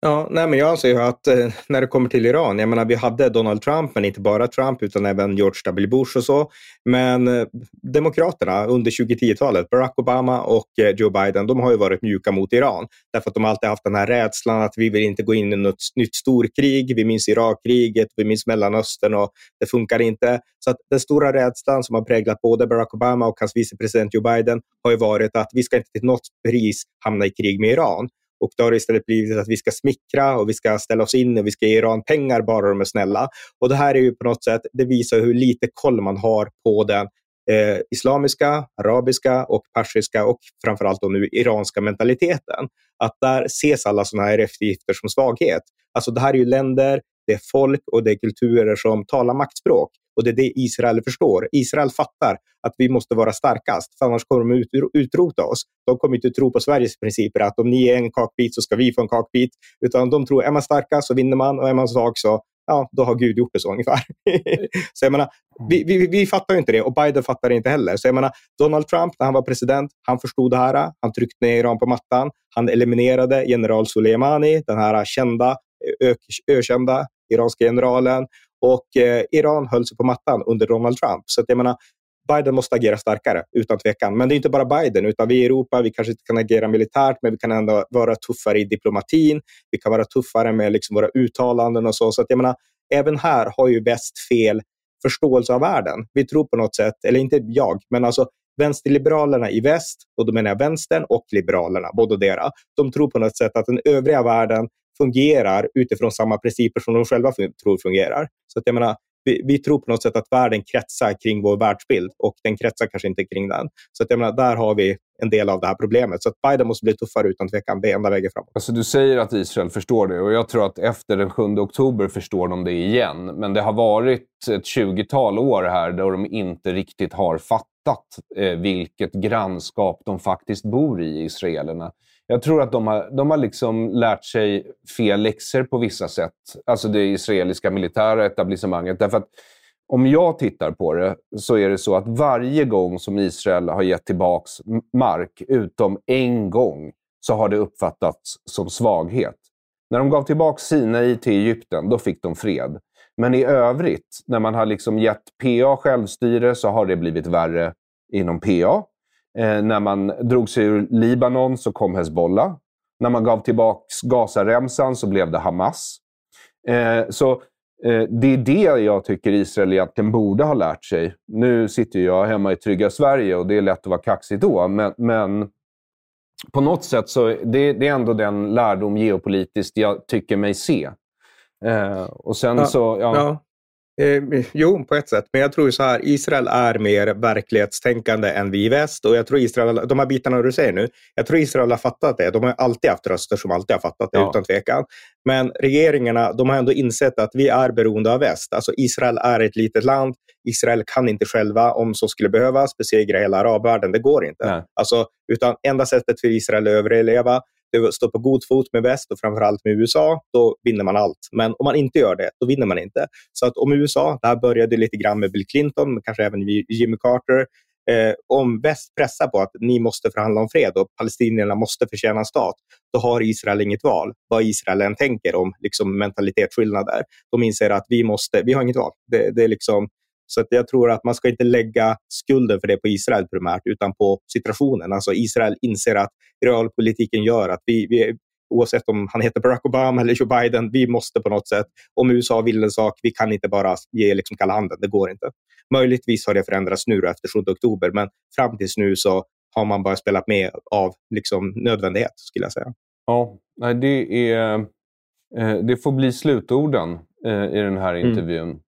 Ja, nej, men jag anser ju att eh, när det kommer till Iran, jag menar vi hade Donald Trump, men inte bara Trump utan även George W. Bush och så. Men eh, Demokraterna under 2010-talet, Barack Obama och eh, Joe Biden, de har ju varit mjuka mot Iran. Därför att de alltid haft den här rädslan att vi vill inte gå in i något nytt storkrig. Vi minns Irakkriget, vi minns Mellanöstern och det funkar inte. Så att den stora rädslan som har präglat både Barack Obama och hans vicepresident Joe Biden har ju varit att vi ska inte till något pris hamna i krig med Iran. Och då har det istället blivit att vi ska smickra och vi ska ställa oss in och vi ska ge Iran pengar bara de är snälla. Och det här är ju på något sätt, det visar hur lite koll man har på den eh, islamiska, arabiska och persiska och framförallt då nu iranska mentaliteten. Att där ses alla sådana här eftergifter som svaghet. Alltså det här är ju länder, det är folk och det är kulturer som talar maktspråk. Och det är det Israel förstår. Israel fattar att vi måste vara starkast, för annars kommer de ut, utrota oss. De kommer inte tro på Sveriges principer, att om ni är en kakbit så ska vi få en kakbit. Utan de tror, är man starkast så vinner man och är man svag så ja, då har Gud gjort det så ungefär. så jag menar, vi, vi, vi fattar ju inte det och Biden fattar det inte heller. Så jag menar, Donald Trump, när han var president, han förstod det här. Han tryckte ner Iran på mattan. Han eliminerade general Soleimani, den här kända, ökända iranska generalen. Och eh, Iran höll sig på mattan under Donald Trump. Så att jag menar, Biden måste agera starkare, utan tvekan. Men det är inte bara Biden, utan vi i Europa, vi kanske inte kan agera militärt, men vi kan ändå vara tuffare i diplomatin. Vi kan vara tuffare med liksom våra uttalanden och så. Så att jag menar, även här har ju väst fel förståelse av världen. Vi tror på något sätt, eller inte jag, men alltså vänsterliberalerna i väst, och då menar jag vänstern och liberalerna, båda dera, de tror på något sätt att den övriga världen fungerar utifrån samma principer som de själva tror fungerar. Så att jag menar, vi, vi, tror på något sätt att världen kretsar kring vår världsbild och den kretsar kanske inte kring den. Så att jag menar, där har vi en del av det här problemet. Så att Biden måste bli tuffare utan tvekan. Det är enda vägen framåt. Alltså, du säger att Israel förstår det och jag tror att efter den 7 oktober förstår de det igen. Men det har varit ett 20-tal år här där de inte riktigt har fattat eh, vilket grannskap de faktiskt bor i, israelerna. Jag tror att de har, de har liksom lärt sig fel läxor på vissa sätt. Alltså det israeliska militära etablissemanget. Därför att om jag tittar på det så är det så att varje gång som Israel har gett tillbaka mark, utom en gång, så har det uppfattats som svaghet. När de gav tillbaka Sinai till Egypten, då fick de fred. Men i övrigt, när man har liksom gett PA självstyre, så har det blivit värre inom PA. Eh, när man drog sig ur Libanon så kom Hezbollah. När man gav tillbaka Gazaremsan så blev det Hamas. Eh, så eh, det är det jag tycker Israel egentligen borde ha lärt sig. Nu sitter jag hemma i trygga Sverige och det är lätt att vara kaxig då, men, men på något sätt så det, det är ändå den lärdom geopolitiskt jag tycker mig se. Eh, och sen ja, så... Ja. ja. Eh, jo, på ett sätt. Men jag tror så här, Israel är mer verklighetstänkande än vi i väst. Och jag tror Israel, de här bitarna du säger nu, jag tror Israel har fattat det. De har alltid haft röster som alltid har fattat det, ja. utan tvekan. Men regeringarna, de har ändå insett att vi är beroende av väst. Alltså Israel är ett litet land. Israel kan inte själva, om så skulle behövas, besegra hela arabvärlden. Det går inte. Alltså, utan enda sättet för Israel att överleva står på god fot med väst och framförallt med USA, då vinner man allt. Men om man inte gör det, då vinner man inte. Så att om USA, det här började lite grann med Bill Clinton, men kanske även Jimmy Carter, eh, om väst pressar på att ni måste förhandla om fred och palestinierna måste förtjäna en stat, då har Israel inget val. Vad Israel än tänker om liksom, mentalitetsskillnader. De inser att vi måste, vi har inget val. Det, det är liksom, så att jag tror att man ska inte lägga skulden för det på Israel primärt, utan på situationen. Alltså Israel inser att realpolitiken gör att vi, vi oavsett om han heter Barack Obama eller Joe Biden, vi måste på något sätt, om USA vill en sak, vi kan inte bara ge liksom kalla handen, det går inte. Möjligtvis har det förändrats nu efter 7 oktober, men fram tills nu så har man bara spelat med av liksom nödvändighet, skulle jag säga. Ja, det, är, eh, det får bli slutorden eh, i den här mm. intervjun. Mm.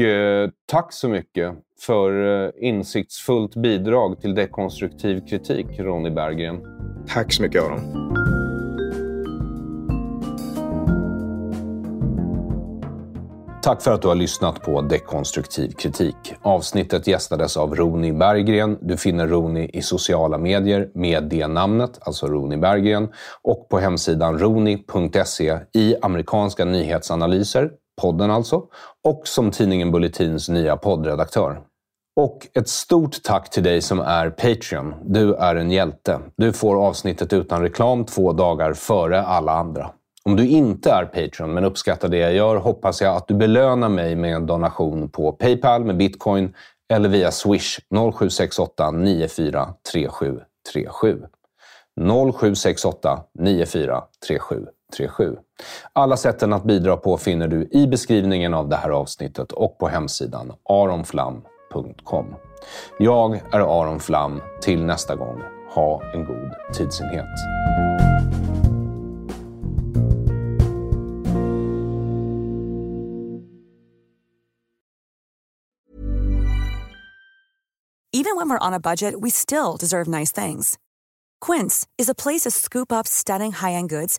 Eh, tack så mycket för eh, insiktsfullt bidrag till dekonstruktiv kritik, Ronny Berggren. Tack så mycket, Aron. Tack för att du har lyssnat på Dekonstruktiv kritik. Avsnittet gästades av Roni Berggren. Du finner Roni i sociala medier med det namnet, alltså Roni Berggren, och på hemsidan roni.se i amerikanska nyhetsanalyser podden alltså, och som tidningen Bulletins nya poddredaktör. Och ett stort tack till dig som är Patreon. Du är en hjälte. Du får avsnittet utan reklam två dagar före alla andra. Om du inte är Patreon men uppskattar det jag gör hoppas jag att du belönar mig med en donation på Paypal med bitcoin eller via Swish 0768 94 3737. 0768 94 3737. 37. Alla sätten att bidra på finner du i beskrivningen av det här avsnittet och på hemsidan aronflam.com. Jag är Aron Flam. Till nästa gång, ha en god tidsenhet. Även när vi on a budget we still deserve nice things. Quince is a place to scoop up stunning high-end goods